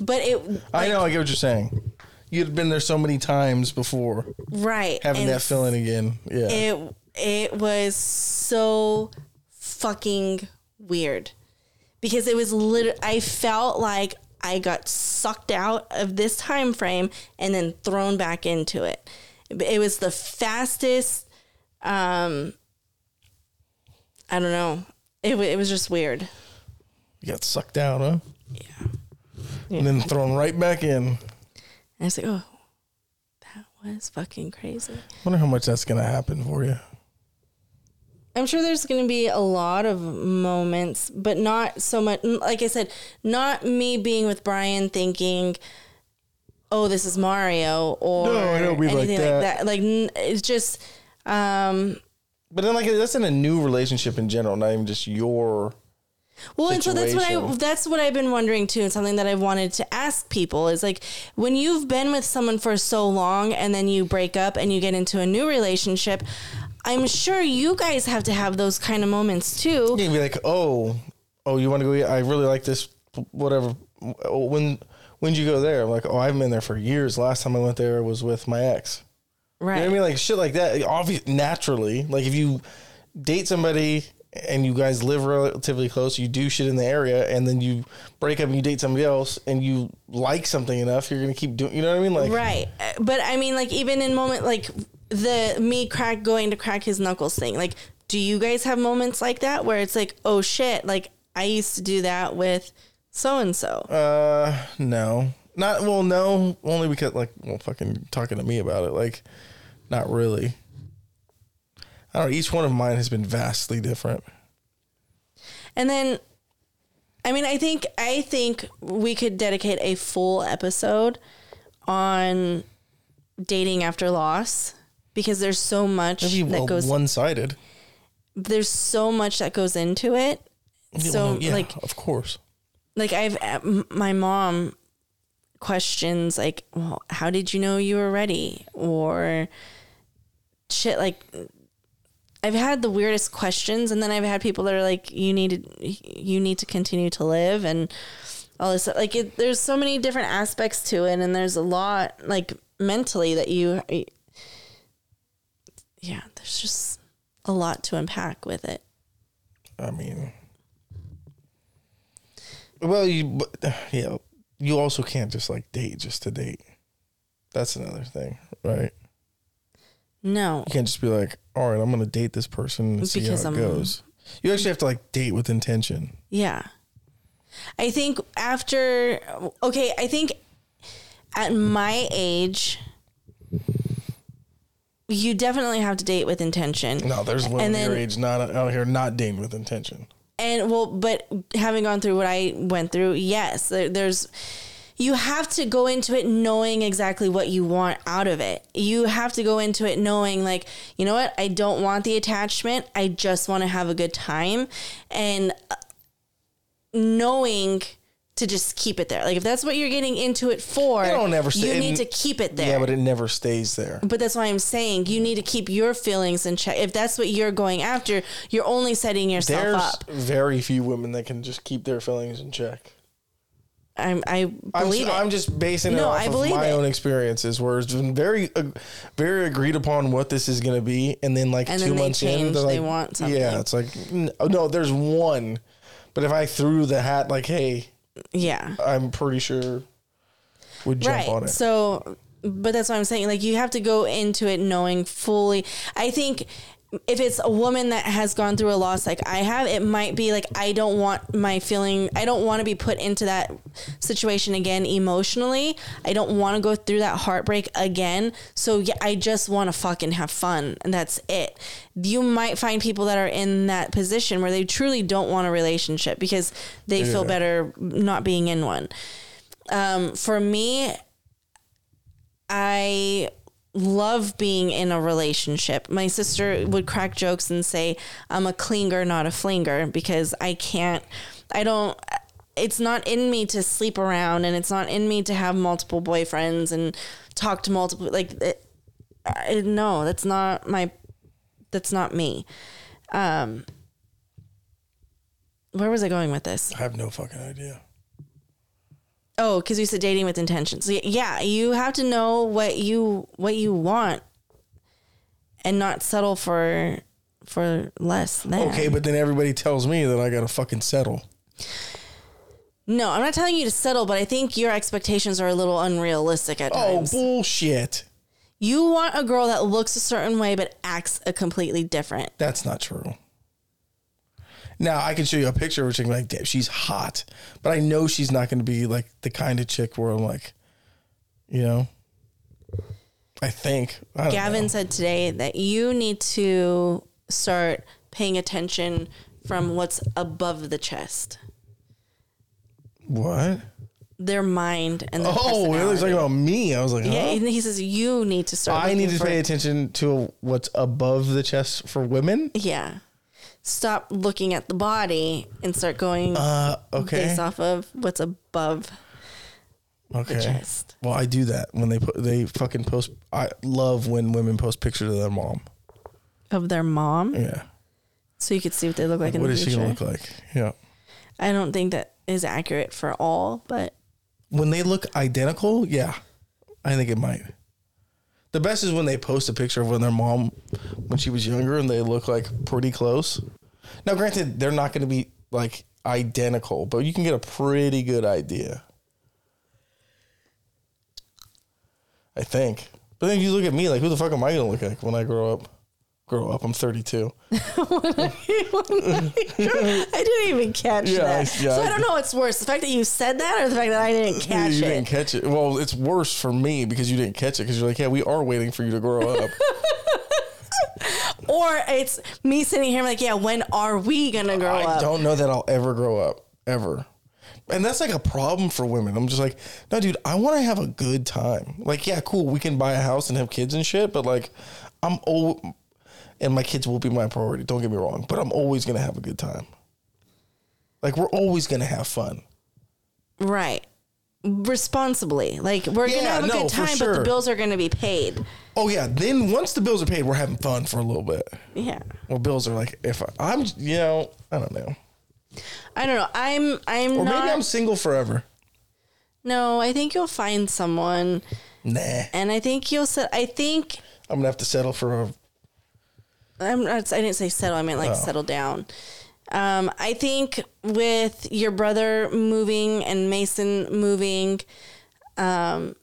but it I know. I get what you're saying. You'd been there so many times before, right having and that feeling again. Yeah. it it was so fucking weird because it was lit I felt like I got sucked out of this time frame and then thrown back into it. It was the fastest um I don't know. It wa- it was just weird. you got sucked out, huh? Yeah. And then thrown right back in. And I was like, "Oh, that was fucking crazy." I wonder how much that's gonna happen for you. I'm sure there's going to be a lot of moments, but not so much. Like I said, not me being with Brian thinking, "Oh, this is Mario," or No, mean like anything that. like that. Like n- it's just, um, But then, like, that's in a new relationship in general, not even just your. Well, and so that's what i that's what I've been wondering too, and something that I've wanted to ask people is like when you've been with someone for so long, and then you break up and you get into a new relationship. I'm sure you guys have to have those kind of moments too. You can be like, oh, oh, you want to go? eat? I really like this. Whatever. Oh, When when'd you go there? I'm like, oh, I haven't been there for years. Last time I went there was with my ex. Right. You know what I mean? Like shit like that. obviously naturally, like if you date somebody and you guys live relatively close, you do shit in the area, and then you break up and you date somebody else, and you like something enough, you're gonna keep doing. You know what I mean? Like, Right. But I mean, like, even in moment, like the me crack going to crack his knuckles thing, like, do you guys have moments like that where it's like, oh shit, like I used to do that with so and so? Uh, no, not well, no, only because like, well, fucking talking to me about it, like, not really. I don't know. Each one of mine has been vastly different. And then, I mean, I think I think we could dedicate a full episode on dating after loss because there's so much Maybe that goes one sided. there's so much that goes into it. So yeah, like of course. like I've my mom questions like, well, how did you know you were ready? Or shit like I've had the weirdest questions and then I've had people that are like, you need to, you need to continue to live and all this like it, there's so many different aspects to it and there's a lot like mentally that you yeah, there's just a lot to unpack with it. I mean, well, you, yeah, you also can't just like date just to date. That's another thing, right? No. You can't just be like, all right, I'm gonna date this person and see Because how it I'm- goes. You actually have to like date with intention. Yeah. I think after okay, I think at my age you definitely have to date with intention. No, there's women And then- your age not out here not dating with intention. And well, but having gone through what I went through, yes, there, there's you have to go into it knowing exactly what you want out of it. You have to go into it knowing like, you know what? I don't want the attachment. I just want to have a good time and uh, knowing to just keep it there. Like if that's what you're getting into it for, It don't ever stay- you need to keep it there. Yeah, but it never stays there. But that's why I'm saying you need to keep your feelings in check. If that's what you're going after, you're only setting yourself There's up. very few women that can just keep their feelings in check. I'm, I I'm, it. I'm just basing it No, off I of my it. own experiences, where it's been very, uh, very agreed upon what this is going to be, and then like And two then they months in, they're they want something. Yeah, it's like no, there's one, but if I threw the hat, like, hey, yeah. I'm pretty sure would jump right. on it. So, but that's what I'm saying. Like, you have to go into it knowing fully. I think if it's a woman that has gone through a loss like I have, it might be like, I don't want my feeling, I don't want to be put into that situation again emotionally. I don't want to go through that heartbreak again. So, yeah, I just want to fucking have fun. And that's it. You might find people that are in that position where they truly don't want a relationship because they feel better not being in one. Um, for me, I love being in a relationship. My sister would crack jokes and say, I'm a clinger, not a flinger, because I can't, I don't, it's not in me to sleep around and it's not in me to have multiple boyfriends and talk to multiple, like, it, I, no, that's not my, that's not me. Um, where was I going with this? I have no fucking idea. Oh, because you said dating with intention. So yeah, you have to know what you what you want, and not settle for for less than. Okay, but then everybody tells me that I gotta fucking settle. No, I'm not telling you to settle, but I think your expectations are a little unrealistic at Oh times. bullshit! you want a girl that looks a certain way but acts a completely different. That's not true. Now I can show you a picture of a chick and be like, damn, she's hot, but I know she's not going to be like the kind of chick where I'm like, you know. I think I don't Gavin know. said today that you need to start paying attention from what's above the chest. What? Their mind and their Oh, it was talking about me. I was like, huh? Yeah, and he says you need to start. I need to pay attention to what's above the chest for women. Yeah, stop looking at the body and start going Uh, okay, based off of what's above okay. the chest. Well, I do that when they put they fucking post. I love when women post pictures of their mom. Of their mom, Yeah, so you could see what they look like in what the is she gonna look like? Yeah, I don't think that is accurate for all, but when they look identical, yeah, I think it might. The best is when they post a picture of when their mom, when she was younger, and they look like pretty close. Now, granted, they're not going to be like identical, but you can get a pretty good idea. I think. But then you look at me like, who the fuck am I going to look like when I grow up? Grow up. I'm 32. I didn't even catch Yeah, that. I- yeah, so I, I- don't know what's worse: the fact that you said that, or the fact that I didn't catch you it. didn't catch it. Well, it's worse for me because you didn't catch it because you're like, yeah, we are waiting for you to grow up. or it's me sitting here like, yeah, when are we gonna grow I up? I don't know that I'll ever grow up ever. And that's like a problem for women. I'm just like, no, dude, I want to have a good time. Like, yeah, cool, we can buy a house and have kids and shit, but like, I'm old, and my kids will be my priority. Don't get me wrong, but I'm always gonna have a good time. Like, we're always gonna have fun. Right. Responsibly. Like we're gonna have a no, good for time, but sure. the bills are gonna be paid. Oh yeah, then once the bills are paid, we're having fun for a little bit. Yeah. Well, bills are like, if I, I'm, you know, I don't know, I don't know. I'm I'm or not maybe I'm single forever. No, I think you'll find someone Nah, and I think you'll set I think I'm gonna have to settle for a I'm not I didn't say settle, I meant like Oh. settle down. Um, I think with your brother moving and Mason moving, um,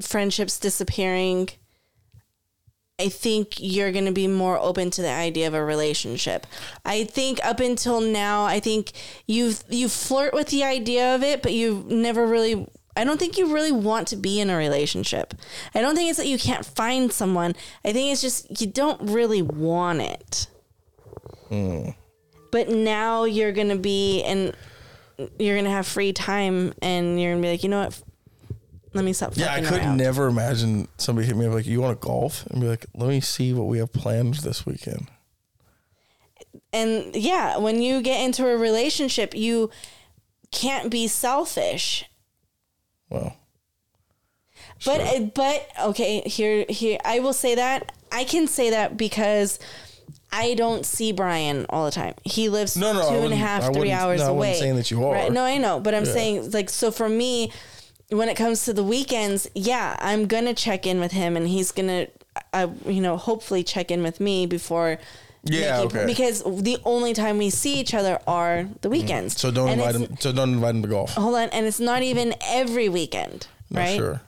friendships disappearing, I think you're going to be more open to the idea of a relationship. I think up until now, I think you you flirt with the idea of it, but you've never really I don't think you really want to be in a relationship. I don't think it's that you can't find someone. I think it's just you don't really want it. Hmm. But now you're going to be and you're going to have free time and you're going to be like, "You know what? Let me stop Yeah, I could around." never imagine somebody hit me up like, "You want to golf?" and be like, "Let me see what we have planned this weekend." and yeah, when you get into a relationship, you can't be selfish. Well, But uh, but okay, here here I will say that I can say that because I don't see Brian all the time. He lives No, no, I two and a half, I three hours no, I away. saying that you are. Right? No, I know, but I'm Yeah. saying like so for me, when it comes to the weekends, yeah, I'm gonna check in with him, and he's gonna, uh, you know, hopefully check in with me before. Yeah, making- okay. Because the only time we see each other are the weekends. so don't And invite him. So don't invite him to golf. Hold on, and it's not even every weekend, No, right? Sure.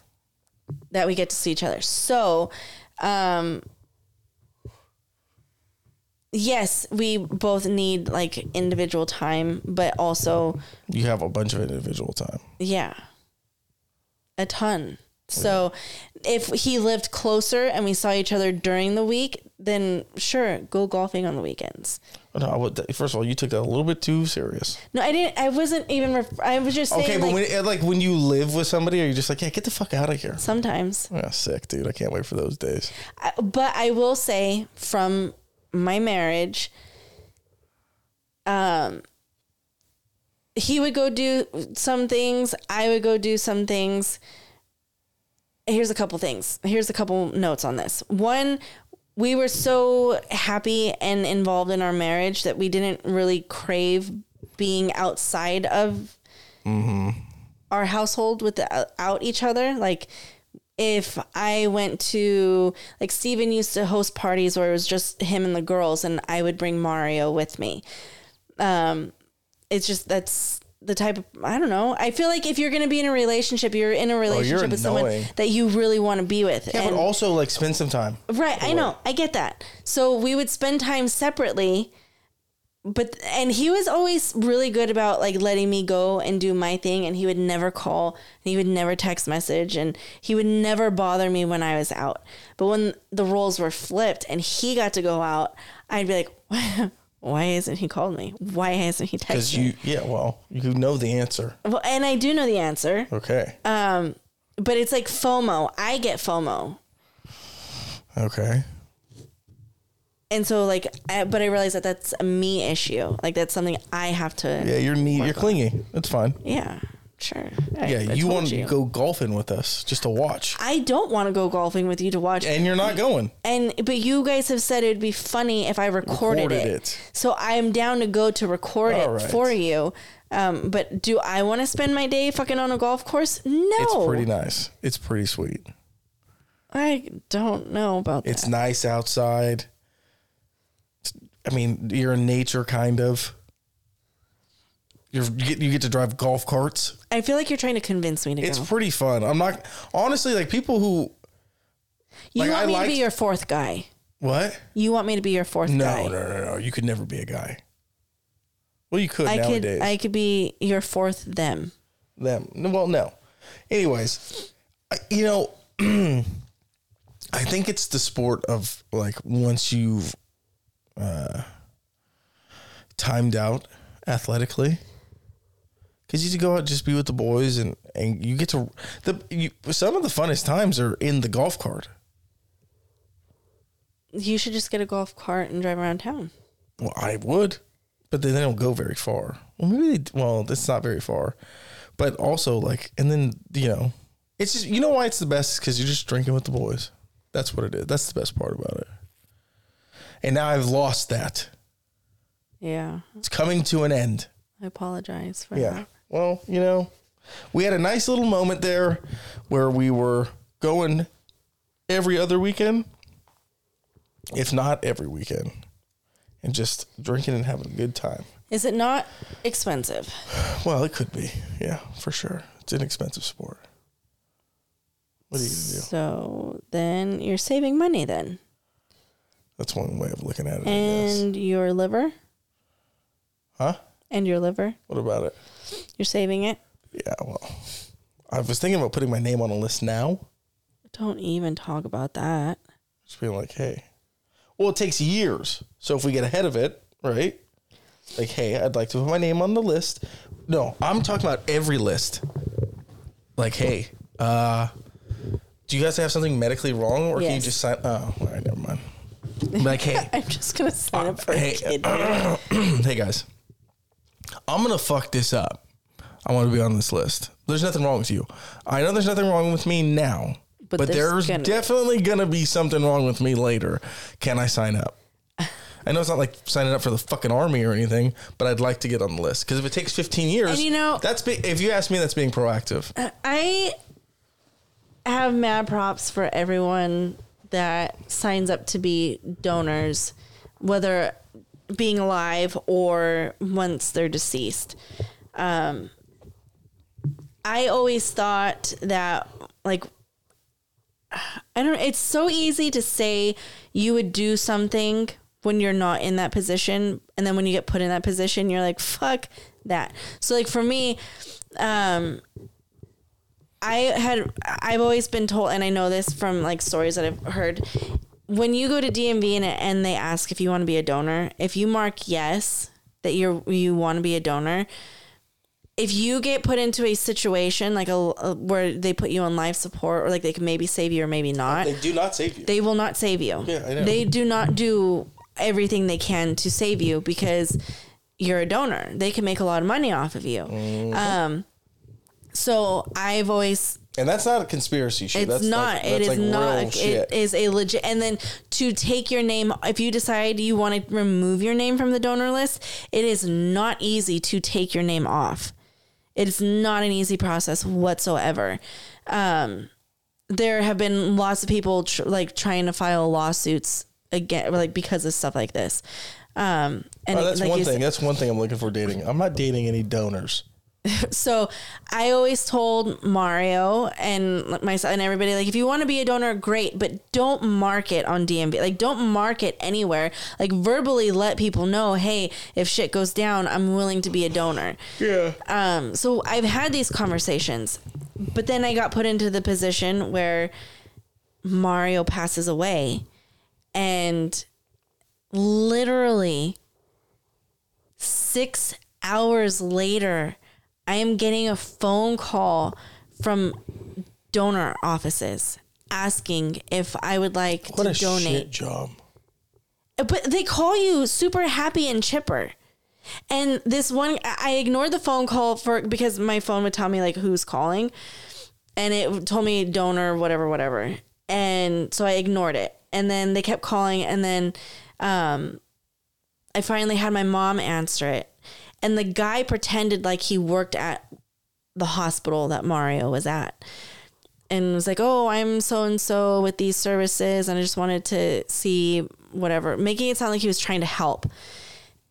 that we get to see each other. So, um, yes, we both need like individual time, but also, You have a bunch of individual time. yeah, a ton. So, if he lived closer and we saw each other during the week, then sure, go golfing on the weekends. No, I would, first of all, you took that a little bit too serious. No, I didn't. I wasn't even. Ref- I was just saying. Okay, but like, when eh, like when you live with somebody, are you just like, yeah, get the fuck out of here? sometimes. Yeah, sick, dude. I can't wait for those days. I- but I will say from my marriage, um, he would go do some things. I would go do some things. Here's a couple things. Here's a couple notes on this. One, we were so happy and involved in our marriage that we didn't really crave being outside of our household without each other. Like, if I went to like Steven used to host parties where it was just him and the girls and I would bring Mario with me. Um it's just that's the type of I don't know. I feel like if you're going to be in a relationship, you're in a oh, relationship with someone annoying. that you really want to be with. Yeah, And- but also like spend some time. Right, I know. I get that. So we would spend time separately, but and he was always really good about like letting me go and do my thing and he would never call and he would never text message and he would never bother me when I was out. But when the roles were flipped and he got to go out, I'd be like, why hasn't he called me? Why hasn't he texted me? you, yeah, well, you know the answer. Well, and I do know the answer, Okay. Um, but it's like FOMO. I get FOMO. okay. And so like I, but I realize that that's a me issue. Like that's something I have to Yeah, you're neat. You're clingy. That's fine. Yeah, sure. I- Yeah, I you want to go golfing with us just to watch, I don't want to go golfing with you to watch. and you're not going. And but you guys have said it'd be funny if I recorded, Recorded it. it. So I'm down to go to record it All right. for you. Um, but do I want to spend my day fucking on a golf course? No. It's pretty nice. It's pretty sweet. I don't know about It's that. nice outside. I mean, you're in nature, kind of. You're, you get you get to drive golf carts. I feel like you're trying to convince me to go. It's go. pretty fun. I'm not honestly like people who You like, want I me to be your fourth guy. what? You want me to be your fourth No, guy. no, no, no. You could never be a guy. Well, you could I nowadays. could I could be your fourth them. them. No, Well, no. Anyways, I, you know, I think it's the sport of like once you've uh, timed out athletically, because you go out and just be with the boys and and you get to the you, some of the funnest times are in the golf cart. You should just get a golf cart and drive around town. Well, I would, but then they don't go very far. Well, maybe they, well, that's not very far, but also like, and then you know, it's just you know why it's the best because you're just drinking with the boys. That's what it is. That's the best part about it. And now I've lost that. Yeah. It's coming to an end. I apologize for Yeah. that. Well, you know, we had a nice little moment there where we were going every other weekend, if not every weekend, and just drinking and having a good time. Is it not expensive? Well, it could be. Yeah, for sure. It's an expensive sport. What are you gonna do? So then you're saving money then. That's one way of looking at it. I guess. And your liver? Huh? And your liver? What about it? You're saving it? Yeah, well, I was thinking about putting my name on a list now. Don't even talk about that. Just being like, hey. Well, it takes years. So if we get ahead of it, right? Like, hey, I'd like to put my name on the list. No, I'm talking about every list. Like, hey, uh, do you guys have something medically wrong, or can you just sign? Oh, all right, never mind. Like, hey, I'm just gonna sign up for hey, a kid. hey guys, I'm gonna fuck this up. I want to be on this list. There's nothing wrong with you. I know there's nothing wrong with me now, But but, there's there's, gonna- definitely gonna be something wrong with me later. Can I sign up? I know it's not like signing up for the fucking army or anything, but I'd like to get on the list because if it takes 15 years, And you know- that's be- if you ask me, that's being proactive. Uh, I have mad props for everyone that signs up to be donors, whether being alive or once they're deceased. Um, I always thought that, like, I don't. It's so easy to say you would do something when you're not in that position, and then when you get put in that position, you're like, "Fuck that." So, like for me, um, I had I've always been told, and I know this from like stories that I've heard. When you go to DMV and, and they ask if you want to be a donor, if you mark yes that you're you want to be a donor, if you get put into a situation like a, a- where they put you on life support or like they can maybe save you or maybe not, they do not save you. they will not save you. Yeah, I know. They do not do everything they can to save you because you're a donor. They can make a lot of money off of you. Mm-hmm. Um, so I've always and that's not a conspiracy shit. it's that's not. Like, it that's is like not. It shit. is a legit. And then to take your name, if you decide you want to remove your name from the donor list, it is not easy to take your name off. It's not an easy process whatsoever. Um, there have been lots of people tr- like trying to file lawsuits again, like because of stuff like this. Um, and Oh, that's like one thing. said- That's one thing I'm looking for dating. I'm not dating any donors. so I always told Mario and myself and everybody like if you want to be a donor great but don't mark it on DMV like don't mark it anywhere. Like verbally let people know hey if shit goes down I'm willing to be a donor. Yeah. um so I've had these conversations but then I got put into the position where Mario passes away. And literally six hours later, I am getting a phone call from donor offices asking if I would like What to a donate. shit job. But they call you super happy and chipper. And this one, I I ignored the phone call for because my phone would tell me like who's calling, and it told me donor, whatever, whatever. And so I ignored it. And then they kept calling, and then um, I finally had my mom answer it. And the guy pretended like he worked at the hospital that Mario was at and was like, "Oh, I'm so and so with these services, and I just wanted to see whatever," making it sound like he was trying to help.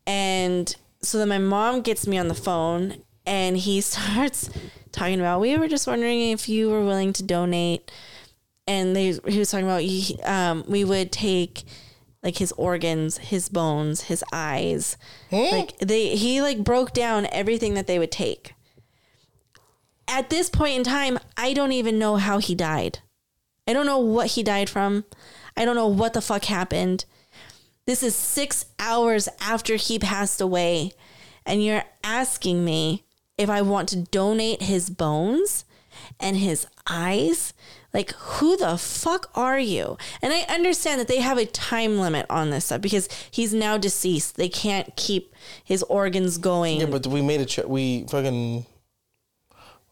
And so then my mom gets me on the phone, and he starts talking about, "We were just wondering if you were willing to donate." And they, he was talking about, um, we would take like his organs, his bones, his eyes, hmm? like they, he like broke down everything that they would take at this point in time, I don't even know how he died. I don't know what he died from. I don't know what the fuck happened. This is six hours after he passed away, and you're asking me if I want to donate his bones and his eyes. Like, who the fuck are you? And I understand that they have a time limit on this stuff because he's now deceased. They can't keep his organs going. Yeah, but we made a check. We fucking.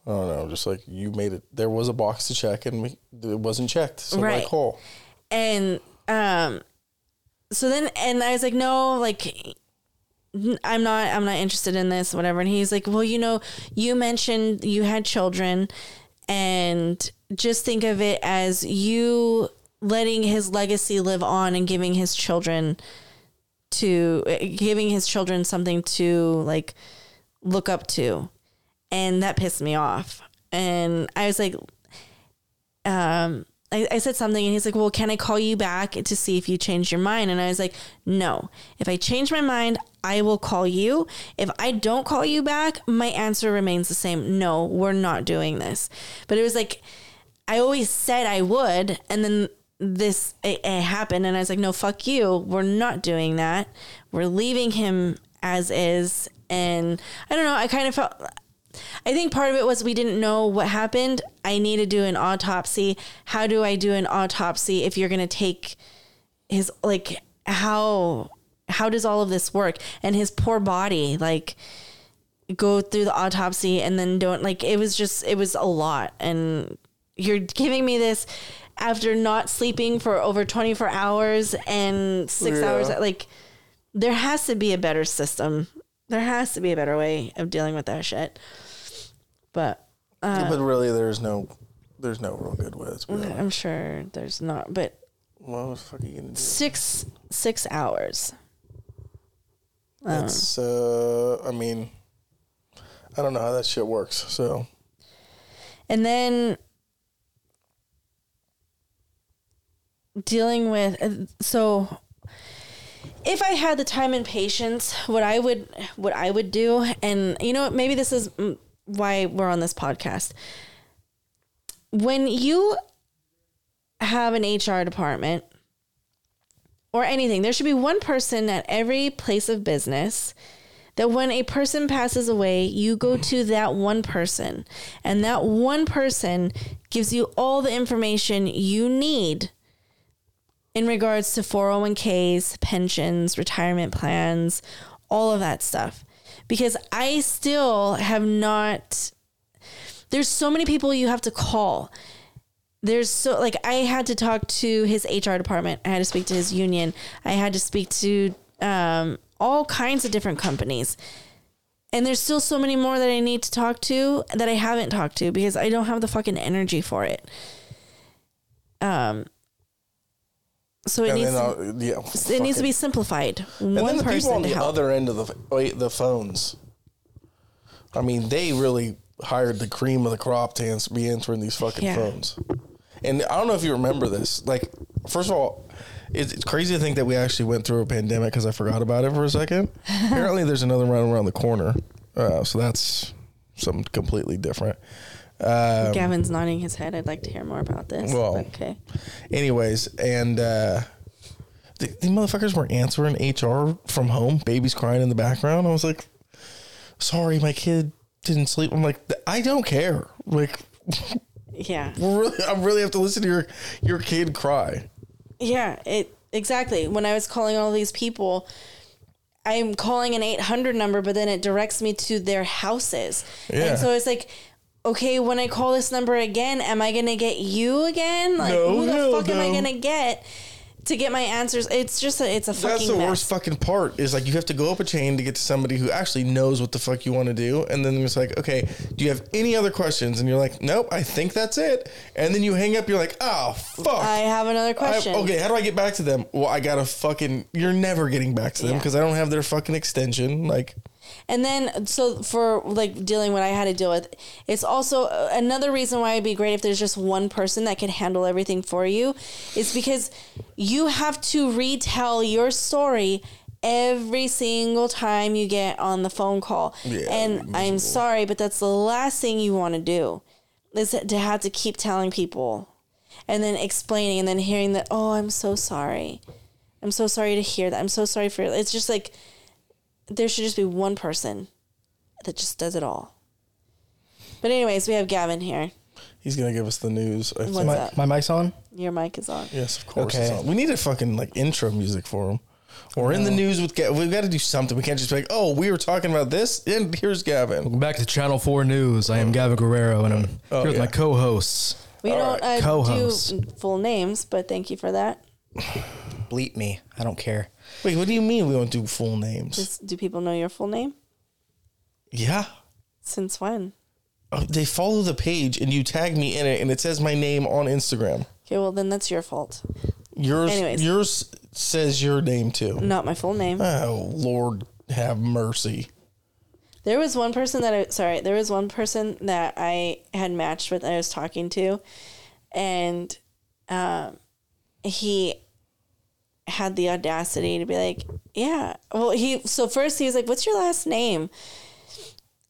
I don't know. Just like you made it. There was a box to check, and we it wasn't checked. So Right. call. and um so then and i was like no like I'm not i'm not interested in this whatever and he's like well you know you mentioned you had children and just think of it as you letting his legacy live on and giving his children to giving his children something to like look up to. And that pissed me off. And i was like um I, I said something and he's like, well, can I call you back to see if you changed your mind? And I was like, no. If I change my mind, I will call you. If I don't call you back, my answer remains the same. No, we're not doing this. But it was like, I always said I would. And then this it, it happened. And I was like, no, fuck you. We're not doing that. We're leaving him as is. And I don't know. I kind of felt. I think part of it was we didn't know what happened. I need to do an autopsy. How do I do an autopsy if you're going to take his like how how does all of this work and his poor body like go through the autopsy and then don't like it was just it was a lot and you're giving me this after not sleeping for over 24 hours and 6 Yeah. hours like there has to be a better system there has to be a better way of dealing with that shit but but really, there's no, there's no real good way. Let's be i'm sure there's not but What the fuck are you gonna do? six six hours That's, uh, I mean, I don't know how that shit works. So and then dealing with uh, so if i had the time and patience what i would what i would do and you know maybe this is mm, why we're on this podcast when you have an hr department or anything there should be one person at every place of business that when a person passes away, you go to that one person, and that one person gives you all the information you need in regards to 401ks, pensions, retirement plans, all of that stuff. Because I still have not, there's so many people you have to call. There's so, like, I had to talk to his HR department, I had to speak to his union, I had to speak to, um, all kinds of different companies. And there's still so many more that I need to talk to that I haven't talked to because I don't have the fucking energy for it. Um so it and needs then, to, uh, yeah, it needs to fucking- be simplified. And One then the people on to the help. other end of the wait, the phones. I mean, they really hired the cream of the crop to ans- be answering these fucking Yeah. phones. And I don't know if you remember this. Like, first of all, it's, it's crazy to think that we actually went through a pandemic because I forgot about it for a second. Apparently, there's another round around the corner, uh, so that's something completely different. Um, Gavin's nodding his head. I'd like to hear more about this. Well, okay. Anyways, and uh, the, the motherfuckers were answering HR from home, babies crying in the background. I was like, sorry, my kid didn't sleep. I'm like, I don't care. Like, Yeah. really, I really have to listen to your your kid cry. Yeah, it exactly. When I was calling all these people, I'm calling an 800 number, but then it directs me to their houses. Yeah. And so it's like, okay, when I call this number again, am I to get you again? Like, No, who the hell fuck am I to get to get my answers? It's just a, it's a fucking That's the mess. worst fucking part. Is like you have to go up a chain to get to somebody who actually knows what the fuck you want to do, and then it's like, okay, do you have any other questions? And you're like, nope, I think that's it. And then you hang up. You're like, oh fuck. I have another I- question. okay, how do I get back to them? Well, I gotta fucking. You're never getting back to them Yeah. because I don't have their fucking extension. Like, And then, so for like dealing what I had to deal with, it's also uh, another reason why it'd be great if there's just one person that could handle everything for you, is because you have to retell your story every single time you get on the phone call. Yeah, and I'm sorry, but that's the last thing you want to do, is to have to keep telling people, and then explaining, and then hearing that, oh, I'm so sorry. I'm so sorry to hear that. I'm so sorry for it's just like there should just be one person that just does it all. But anyways, we have Gavin here. he's gonna give us the news. I What's think. My, up? my mic's on. Your mic is on. Yes, of course. Okay. it's on. We need a fucking like intro music for him. Or in the news with Gavin. We've got to do something. We can't just be like, oh, we were talking about this, and here's Gavin. Welcome back to Channel 4 News. I am Gavin Guerrero, and I'm Oh, here with yeah. my co hosts. We All don't right. uh, Co-host. do full names, but thank you for that. Bleep me. I don't care. Wait, what do you mean we don't do full names? Just, do people know your full name? yeah. Since when? Oh, they follow the page and you tag me in it and it says my name on Instagram. Okay, well then that's your fault, Yours Anyways. yours says your name too. not my full name. Oh Lord have mercy. There was one person that I sorry, there was one person that I had matched with I was talking to and um, he had the audacity to be like, "Yeah." Well, he so first he was like, "What's your last name?"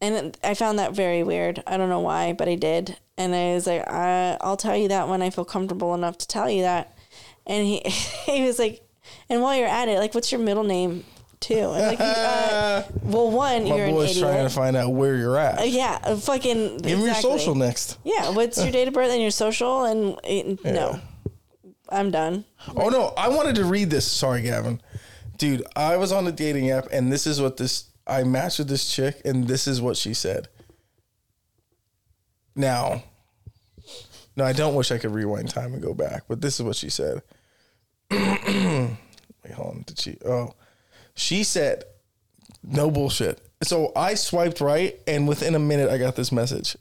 And I found that very weird. I don't know why, but I did. And I was like, I, "I'll tell you that when I feel comfortable enough to tell you that." And he he was like, "And while you're at it, like, what's your middle name?" Too. Like, uh, well, one, My you're an boy's idiot. trying to find out where you're at. Uh, yeah, fucking. Give me your social next. Yeah, what's your date of birth and your social? And uh, no, I'm done. Oh no, I wanted to read this. Sorry, Gavin. Dude, I was on a dating app and this is what this I matched with this chick and this is what she said. Now, no, I don't wish I could rewind time and go back, but this is what she said. Wait, hold on. Did she? Oh, she said, no bullshit. So I swiped right, and within a minute, I got this message.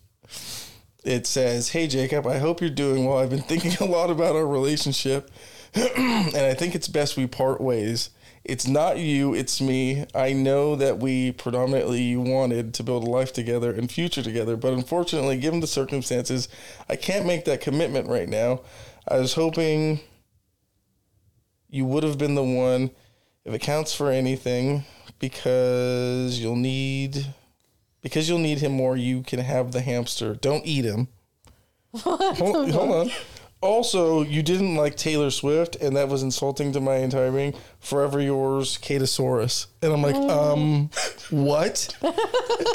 It says, Hey, Jacob, I hope you're doing well. I've been thinking a lot about our relationship, and I think it's best we part ways. It's not you, it's me. I know that we predominantly wanted to build a life together and future together, but unfortunately, given the circumstances, I can't make that commitment right now. I was hoping you would have been the one if it counts for anything because you'll need because you'll need him more you can have the hamster. Don't eat him. Hold, hold on. Also you didn't like taylor swift and that was insulting to my entire being. Forever yours katosaurus and i'm like um what?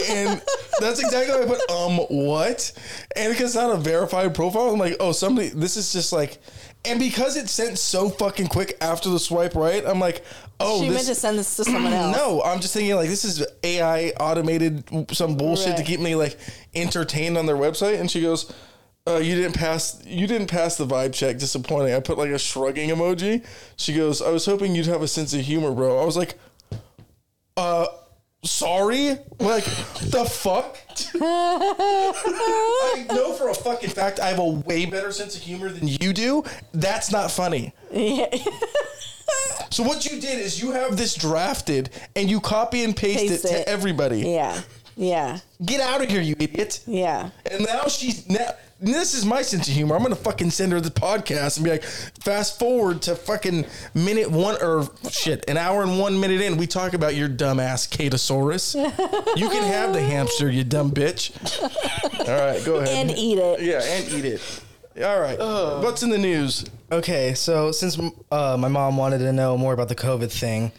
And that's exactly what i put um what? And because it's not a verified profile i'm like oh somebody this is just like and because it sent so fucking quick after the swipe right i'm like oh she this, meant to send this to someone else. no, I'm just thinking like this is AI automated some bullshit to keep me like entertained on their website. And she goes, uh, "You didn't pass. You didn't pass the vibe check. Disappointing." I put like a shrugging emoji. She goes, "I was hoping you'd have a sense of humor, bro." I was like, "Uh." Sorry? Like, the fuck? I know for a fucking fact I have a way better sense of humor than you do. That's not funny. Yeah. So what you did is you have this drafted and you copy and paste Paste it, it. to everybody. yeah. Yeah. Get out of here, you idiot. Yeah. And now she's now this is my sense of humor. I'm gonna fucking send her the podcast and be like, fast forward to fucking minute one or shit, an hour and one minute in, we talk about your dumbass Catosaurus. you can have the hamster, you dumb bitch. All right, go ahead. And eat it. Yeah, and eat it. All right. What's in the news? Okay, so since uh, my mom wanted to know more about the COVID thing,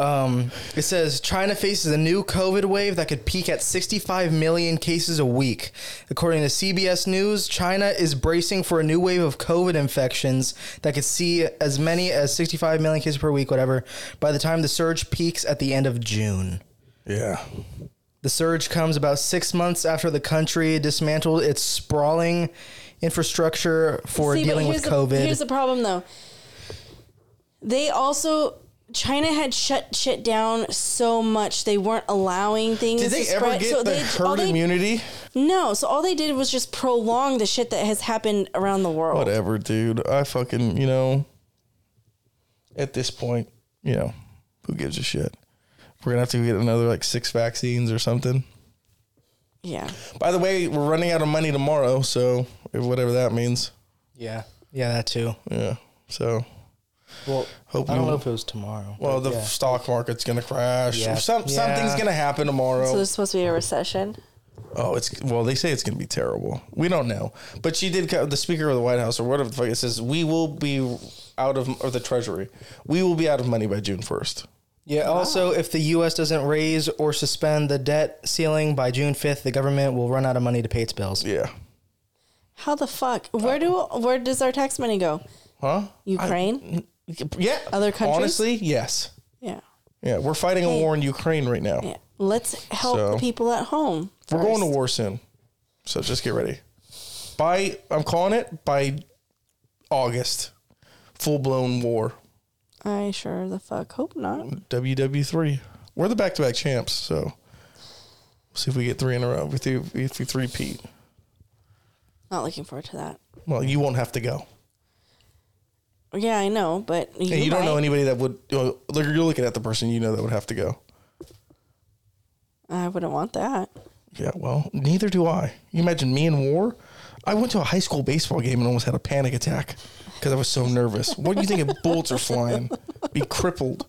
um, it says China faces a new COVID wave that could peak at 65 million cases a week. According to CBS News, China is bracing for a new wave of COVID infections that could see as many as 65 million cases per week, whatever, by the time the surge peaks at the end of June. Yeah. The surge comes about six months after the country dismantled its sprawling infrastructure for See, dealing with here's the- COVID. here's the problem, though. They also China had shut shit down so much they weren't allowing things. Did they to ever spread. get so the they, all herd they- immunity? No, so all they did was just prolong the shit that has happened around the world. Whatever, dude. I fucking, you know, at this point, you know, who gives a shit? We're gonna have to get another like six vaccines or something. Yeah. By the way, we're running out of money tomorrow, so whatever that means. Yeah, yeah, that too. Yeah. So Well, Hope I don't know if it was tomorrow. well, the yeah. stock market's gonna crash. Yeah. Some something's gonna happen tomorrow. So there's supposed to be a recession. Oh, it's well. They say it's going to be terrible. We don't know, but she did. The Speaker of the White House or whatever the fuck it says, we will be out of or the Treasury. We will be out of money by June first. yeah. Also, if the U.S. doesn't raise or suspend the debt ceiling by June fifth, the government will run out of money to pay its bills. Yeah. How the fuck? Where uh, do where does our tax money go? Huh? Ukraine? Yeah. Other countries? Honestly, yes. yeah. Yeah, we're fighting a war in Ukraine right now. Yeah. Let's help So- the people at home. We're going to war soon, so just get ready. By I'm calling it by August, full blown war. I sure the fuck hope not. WW three. We're the back to back champs, so we'll see if we get three in a row. If we if we three peat. Not looking forward to that. Well, you won't have to go. Yeah, I know, but you, And you don't know anybody that would. you know, Look, you're looking at the person you know that would have to go. I wouldn't want that. Yeah, well, neither do I. You imagine me in war? I went to a high school baseball game and almost had a panic attack because I was so nervous. What do you think if bullets are flying? Be crippled.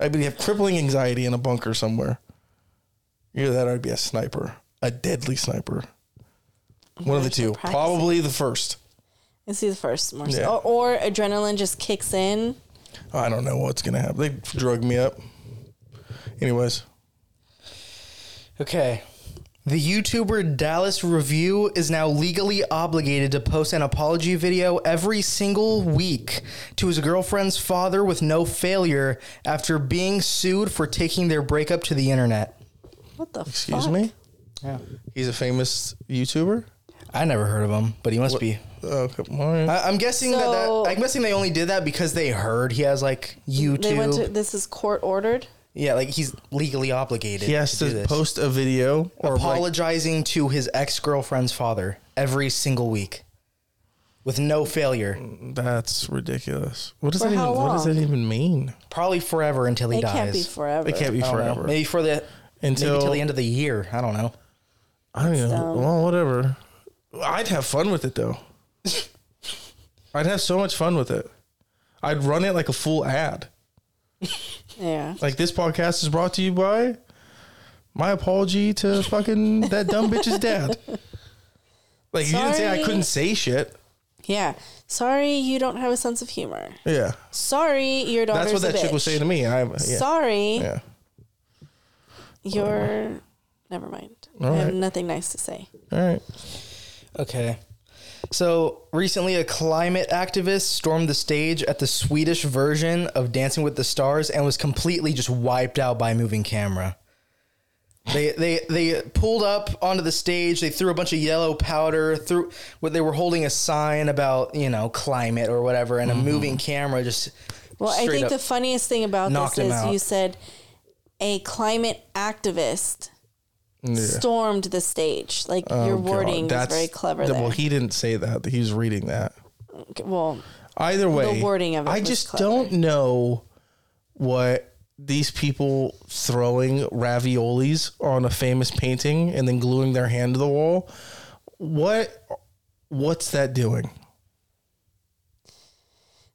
I'd be have crippling anxiety in a bunker somewhere. Either that or I'd be a sniper, a deadly sniper. One of the two. Probably the first. Let's see the first more. so- Yeah. Or, or adrenaline just kicks in. I don't know what's gonna happen. They drug me up. Anyways, Okay. The YouTuber Dallas Review is now legally obligated to post an apology video every single week to his girlfriend's father with no failure after being sued for taking their breakup to the internet. What the excuse fuck? me. Yeah. He's a famous YouTuber. I never heard of him, but he must be. Oh, come on. I, I'm guessing So- that, that I'm guessing they only did that because they heard he has like YouTube. They went to this is court ordered. yeah, like he's legally obligated. He has to, do this. post a video or like, apologizing to his ex girlfriend's father every single week with no failure. that's ridiculous. What does For that even, how what does long? that even mean? Probably forever until he It dies. can't be forever. It can't be I don't know. forever. Maybe for the Until- maybe till the end of the year. I don't know. I don't know. Well, whatever. I'd have fun with it though. I'd have so much fun with it. I'd run it like a full ad. Yeah. Like this podcast is brought to you by my apology to fucking that dumb bitch's dad. Like you didn't say I Sorry. couldn't say shit. Yeah. Sorry you don't have a sense of humor. Yeah. Sorry your daughter's That's what a that chick was bitch. saying to me. I yeah. Sorry yeah. you're never mind. All I have right. nothing nice to say. All right. Okay. So recently, a climate activist stormed the stage at the Swedish version of Dancing with the Stars and was completely just wiped out by a moving camera. They they they pulled up onto the stage. They threw a bunch of yellow powder. Through what they were holding a sign about you know climate or whatever, and a mm-hmm. moving camera just. Well, I think the funniest thing about this is out. you said a climate activist Yeah. stormed the stage. Like Oh, your God. wording is very clever th- there. Well, he didn't say that. He was reading that. Okay, well, Either way, the wording of it I just clever. don't know what these people throwing raviolis on a famous painting and then gluing their hand to the wall. What what's that doing?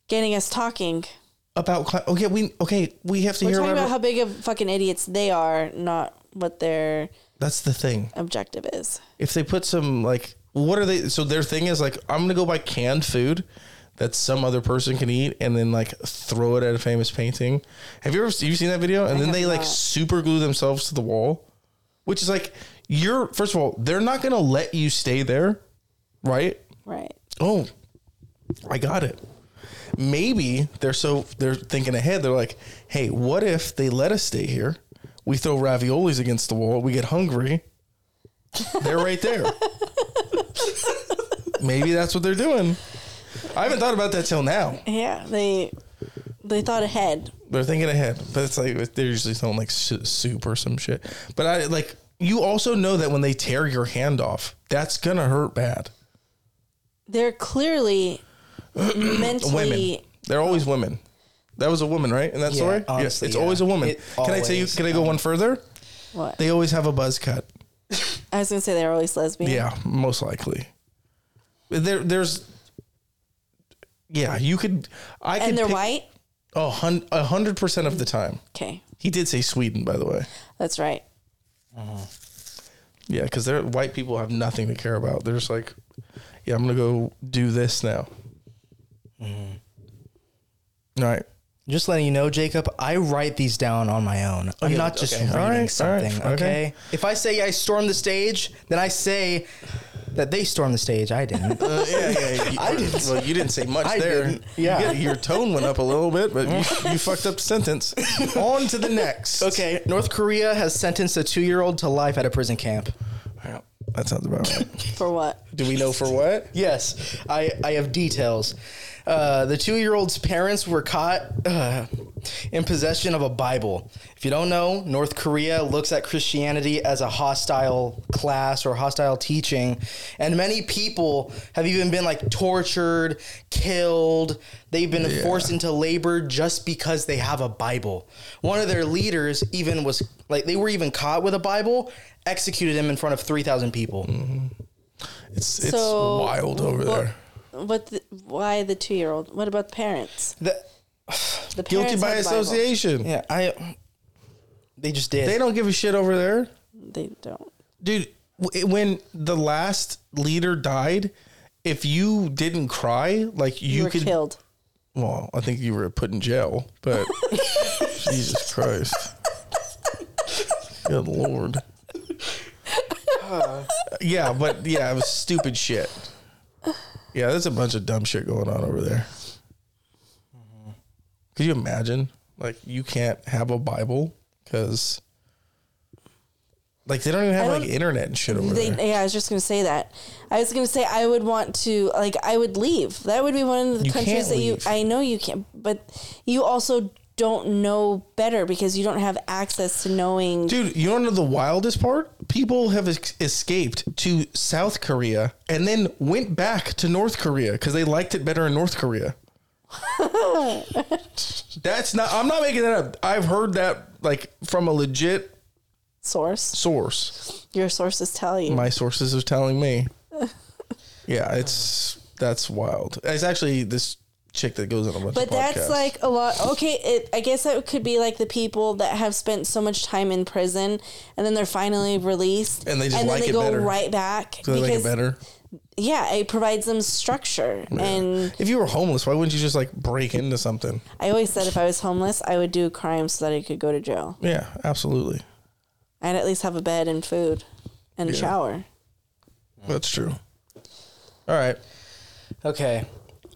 getting us talking. About okay, we okay, we have to We're hear talking about, about how big of fucking idiots they are, not what their that's the thing. objective is. If they put some like what are they so their thing is like I'm going to go buy canned food that some other person can eat and then like throw it at a famous painting. Have you ever have you seen that video? And then have they like super glue themselves to the wall, which is like you're first of all, they're not going to let you stay there, right? Right. Oh, I got it. Maybe they're so they're thinking ahead. They're like, "Hey, what if they let us stay here? We throw raviolis against the wall. We get hungry. They're right there. Maybe that's what they're doing. I haven't thought about that till now. Yeah, they they thought ahead. They're thinking ahead, but it's like they're usually throwing like soup or some shit. But I like you also know that when they tear your hand off, that's gonna hurt bad. They're clearly mentally women. They're always women. That was a woman, right? In that Yeah, story? honestly, it's yeah. always a woman. It can I tell you? always- Can I go one further? what? They always have a buzz cut. I was gonna say they're always lesbian. Yeah, most likely. There, there's. Yeah, you could. I could. And they're pick- white? Oh, hun- a hundred percent of the time. Okay. He did say Sweden, by the way. That's right. Uh-huh. Yeah, because they're white people have nothing to care about. They're just like, yeah, I'm gonna go do this now. Mm-hmm. All right. Just letting you know, Jacob, I write these down on my own. I'm Okay, not just okay. reading All right, all right, something. okay. okay? If I say I stormed the stage, then I say that they stormed the stage. I didn't. Uh, yeah, yeah. You, I didn't- Well, you didn't say much I there. didn't, yeah. get- your tone went up a little bit, but you, you fucked up the sentence. On to the next. okay, North Korea has sentenced a two-year-old to life at a prison camp. Yeah, that sounds about right. For what? Do we know for what? Yes, I, I have details. Uh, the two year old's parents were caught uh, in possession of a Bible. If you don't know, North Korea looks at Christianity as a hostile class or hostile teaching. And many people have even been like tortured, killed. They've been forced into labor just because they have a Bible. One of their leaders even was like, they were even caught with a Bible, executed him in front of 3,000 people. It's it's So, wild over what- there. What? The, why the two year old? What about parents? The, The Guilty parents by have the Bible. association. yeah, I. They just did. They don't give a shit over there. They don't. dude w- when the last leader died if you didn't cry like you, You, were could killed. well i think you were put in jail but jesus christ good lord yeah but yeah it was stupid shit yeah there's a bunch of dumb shit going on over there could you imagine like you can't have a bible because like they don't even have like don't- internet and shit over They, there yeah, I was just gonna say that. I was gonna say I would want to like I would leave. That would be one of the You countries that you. I know you can't, but you also don't know better because you don't have access to knowing. Dude, you don't know the wildest part? People have es- escaped to South Korea and then went back to North Korea because they liked it better in North Korea. That's not, I'm not making that up. I've heard that like from a legit source. source. Your sources tell you. My sources are telling me. Yeah, it's, that's wild. It's actually this chick that goes on a bunch but of that's podcasts. like a lot. Okay, it, I guess that could be like the people that have spent so much time in prison and then they're finally released And they just then like they it go better. right back So they like it better. yeah, it provides them structure. And If you were homeless, why wouldn't you just like break into something? I always said if I was homeless, I would do crime so that I could go to jail. Yeah, absolutely. I'd at least have a bed and food and a shower. That's true. All right. Okay.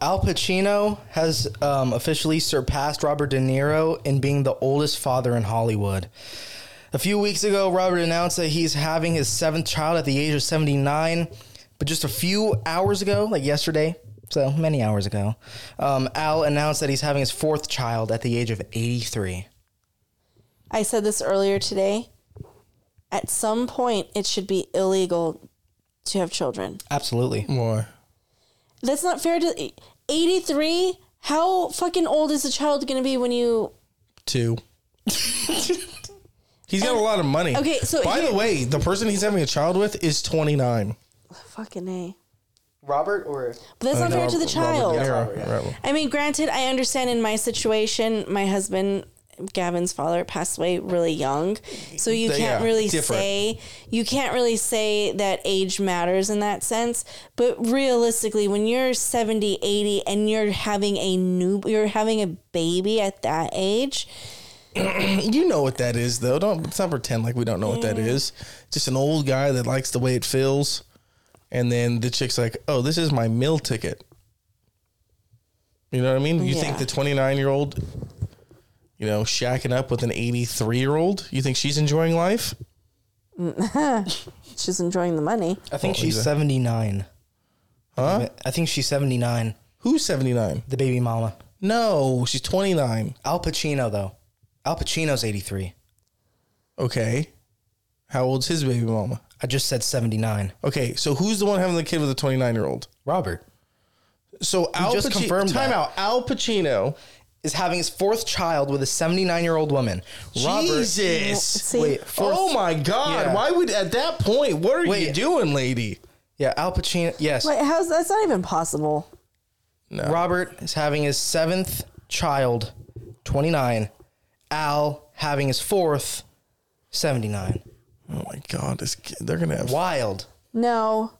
Al Pacino has um, officially surpassed Robert De Niro in being the oldest father in Hollywood. A few weeks ago, Robert announced that he's having his seventh child at the age of 79. But just a few hours ago, like yesterday, so many hours ago, um, Al announced that he's having his fourth child at the age of 83. I said this earlier today. At some point, it should be illegal to have children. Absolutely. More. That's not fair to 83. How fucking old is the child going to be when you Two. he's got a lot of money. Okay, so by here- the way, the person he's having a child with is 29. fucking a? Robert or But that's uh, not fair to the child. Yeah, Robert, yeah. I mean, granted, I understand in my situation, my husband, Gavin's father, passed away really young. So you The- can't yeah, really different. say you can't really say that age matters in that sense. But realistically, when you're 70, 80 and you're having a new you're having a baby at that age, You know what that is, though. Don't let's not pretend like we don't know what that is. Just an old guy that likes the way it feels, and then the chick's like, "Oh, this is my meal ticket." You know what I mean? You think the 29 year old, you know, shacking up with an 83 year old, you think she's enjoying life? she's enjoying the money. I think she's he's 79. Huh? I think she's 79. Who's 79? The baby mama. No, she's 29. Al Pacino though. Al Pacino's 83. Okay. How old's his baby mama? I just said 79. Okay, so who's the one having the kid with a 29 year old? Robert So Al just Pacino. confirmed Time that. out. Al Pacino. Is having his fourth child with a 79 year old woman. Robert, Jesus. See, Wait, fourth, Oh my God! Yeah. Why would at that point? What are you doing, lady? yeah, Al Pacino. Yes, Wait, how's that's not even possible? No. Robert is having his seventh child, 29. Al having his fourth, 79. Oh my God! This kid, they're gonna have. Wild. No.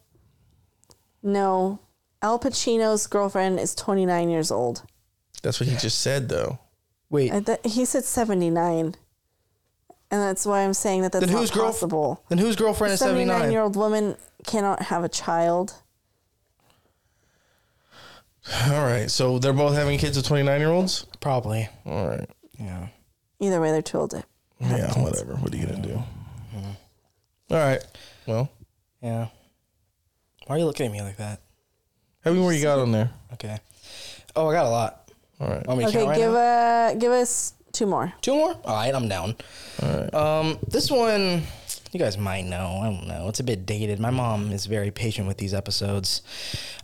No. Al Pacino's girlfriend is 29 years old. That's what he just said, though. Wait, I th- he said 79. And that's why I'm saying that that's Then not whose girl- possible. then whose girlfriend is 79 79? year old woman cannot have a child. All right, so they're both having kids with twenty nine year olds. Probably. All right. Yeah. Either way, they're too old to. Yeah, whatever. What are you gonna do? Mm-hmm. All right. Well, Yeah. Why are you looking at me like that? how many more you got on there? Okay. Oh, I got a lot. All right. Want me to Okay, count right give now? uh give us two more. Two more? All right, I'm down. Um, this one, you guys might know. I don't know. It's a bit dated. My mom is very patient with these episodes.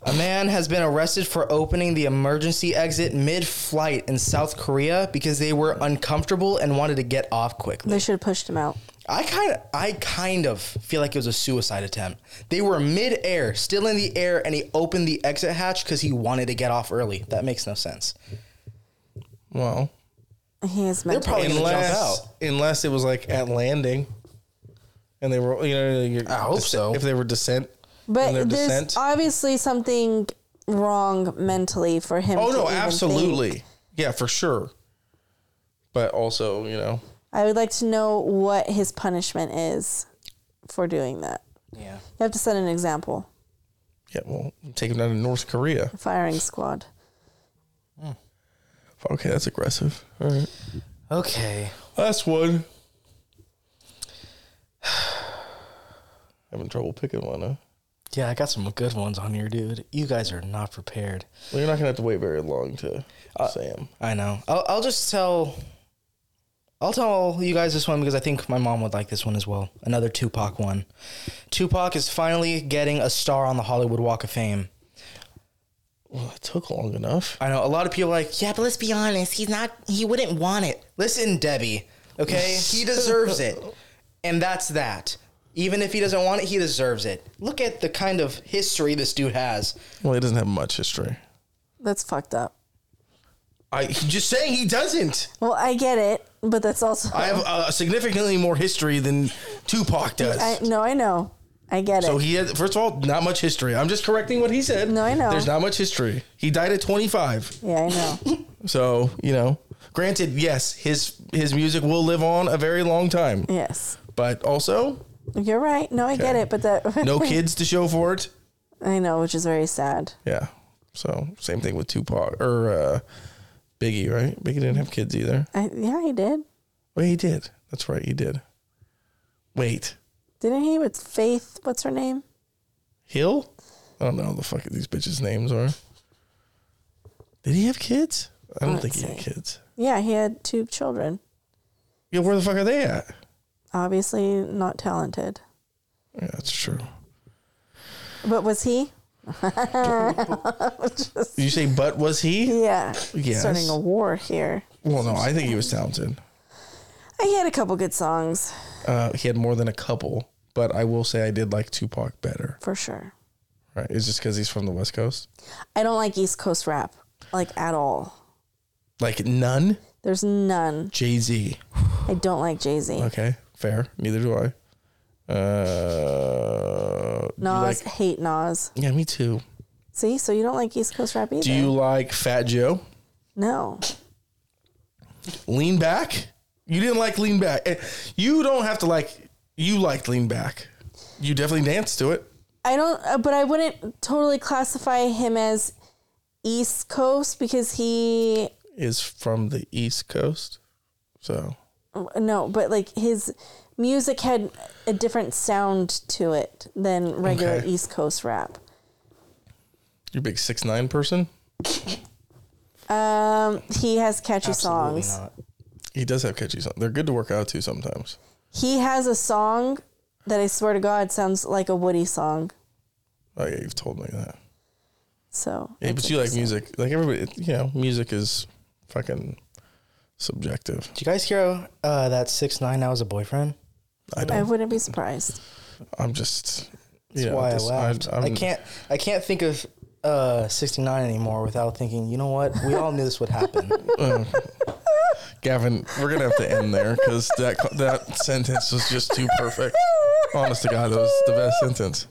A man has been arrested for opening the emergency exit mid-flight in South Korea because they were uncomfortable and wanted to get off quickly. They should have pushed him out. I kind of, I kind of feel like it was a suicide attempt. They were mid-air, still in the air, and he opened the exit hatch because he wanted to get off early. That makes no sense. Well, He is They're probably to. gonna jump unless out. unless it was like at landing, and they were you know you're- I hope so. If they were descent, in their But there's descent. obviously something wrong mentally for him. Oh to no, even absolutely, think. yeah, for sure. But also, you know, I would like to know what his punishment is for doing that. Yeah. You have to set an example. yeah, well, take him down to North Korea. Firing squad. Okay, that's aggressive. All right, Okay. last one. Having trouble picking one, huh? Yeah, I got some good ones on here, dude. You guys are not prepared. Well, you're not gonna have to wait very long to uh, say 'em. I know. I'll, I'll just tell. I'll tell you guys this one because I think my mom would like this one as well. Another Tupac one. Tupac is finally getting a star on the Hollywood Walk of Fame. Well, it took long enough. I know a lot of people are like, yeah, but let's be honest, he's not. He wouldn't want it. Listen, Debbie. Okay, he deserves it, and that's that. Even if he doesn't want it, he deserves it. Look at the kind of history this dude has. Well, he doesn't have much history. That's fucked up. I just saying he doesn't. Well, I get it, but that's also. I have uh, significantly more history than Tupac does. I no, I know. I get it. so he had, first of all, not much history. I'm just correcting what he said. No, I know. There's not much history. He died at 25. yeah, I know. So, you know, granted, yes, his his music will live on a very long time. yes, But also, you're right. No, I get it, but that. no kids to show for it. I know, which is very sad. Yeah. So, same thing with Tupac or uh, Biggie, right? Biggie didn't have kids either. I, yeah, he did. Wait, he did. That's right, he did. Wait. Didn't he with Faith? What's her name? Hill? I don't know the fuck these bitches' names are. Did he have kids? I don't Let's think he had kids. Yeah, he had two children. Yeah, where the fuck are they at? Obviously not talented. Yeah, that's true. But was he? Did you say, but was he? Yeah. Yes. Starting a war here. Well, no, I think he was talented. He had a couple good songs Uh, he had more than a couple, but I will say I did like Tupac better. for sure. Right? It's just because he's from the West Coast. I don't like East Coast rap like at all. Like none. There's none. Jay Z. I don't like Jay Z. Okay, fair. Neither do I. Uh, you Nas, like- hate Nas. yeah, me too. See, so you don't like East Coast rap either. Do you like Fat Joe? No. Lean Back? You didn't like Lean Back. You don't have to like. You liked Lean Back. You definitely danced to it. I don't, uh, but I wouldn't totally classify him as East Coast because he, Is from the East Coast, so no, but like his music had a different sound to it than regular Okay. East Coast rap. you're a big six nine person. Um, he has catchy Absolutely songs. not. He does have catchy songs. They're good to work out to sometimes. He has a song that I swear to God sounds like a Woody song. Oh yeah, you've told me that. So Yeah, but you like music. Like everybody, you know, music is fucking subjective. Did you guys hear uh, that six nine now has a boyfriend? I I don't. wouldn't be surprised. I'm just. That's you know, why this- I laughed. I, I'm- can't. I can't think of uh, sixty nine anymore without thinking. You know what? We all knew this would happen. Gavin, we're gonna have to end there because that that sentence was just too perfect. Honest to God, that was the best sentence.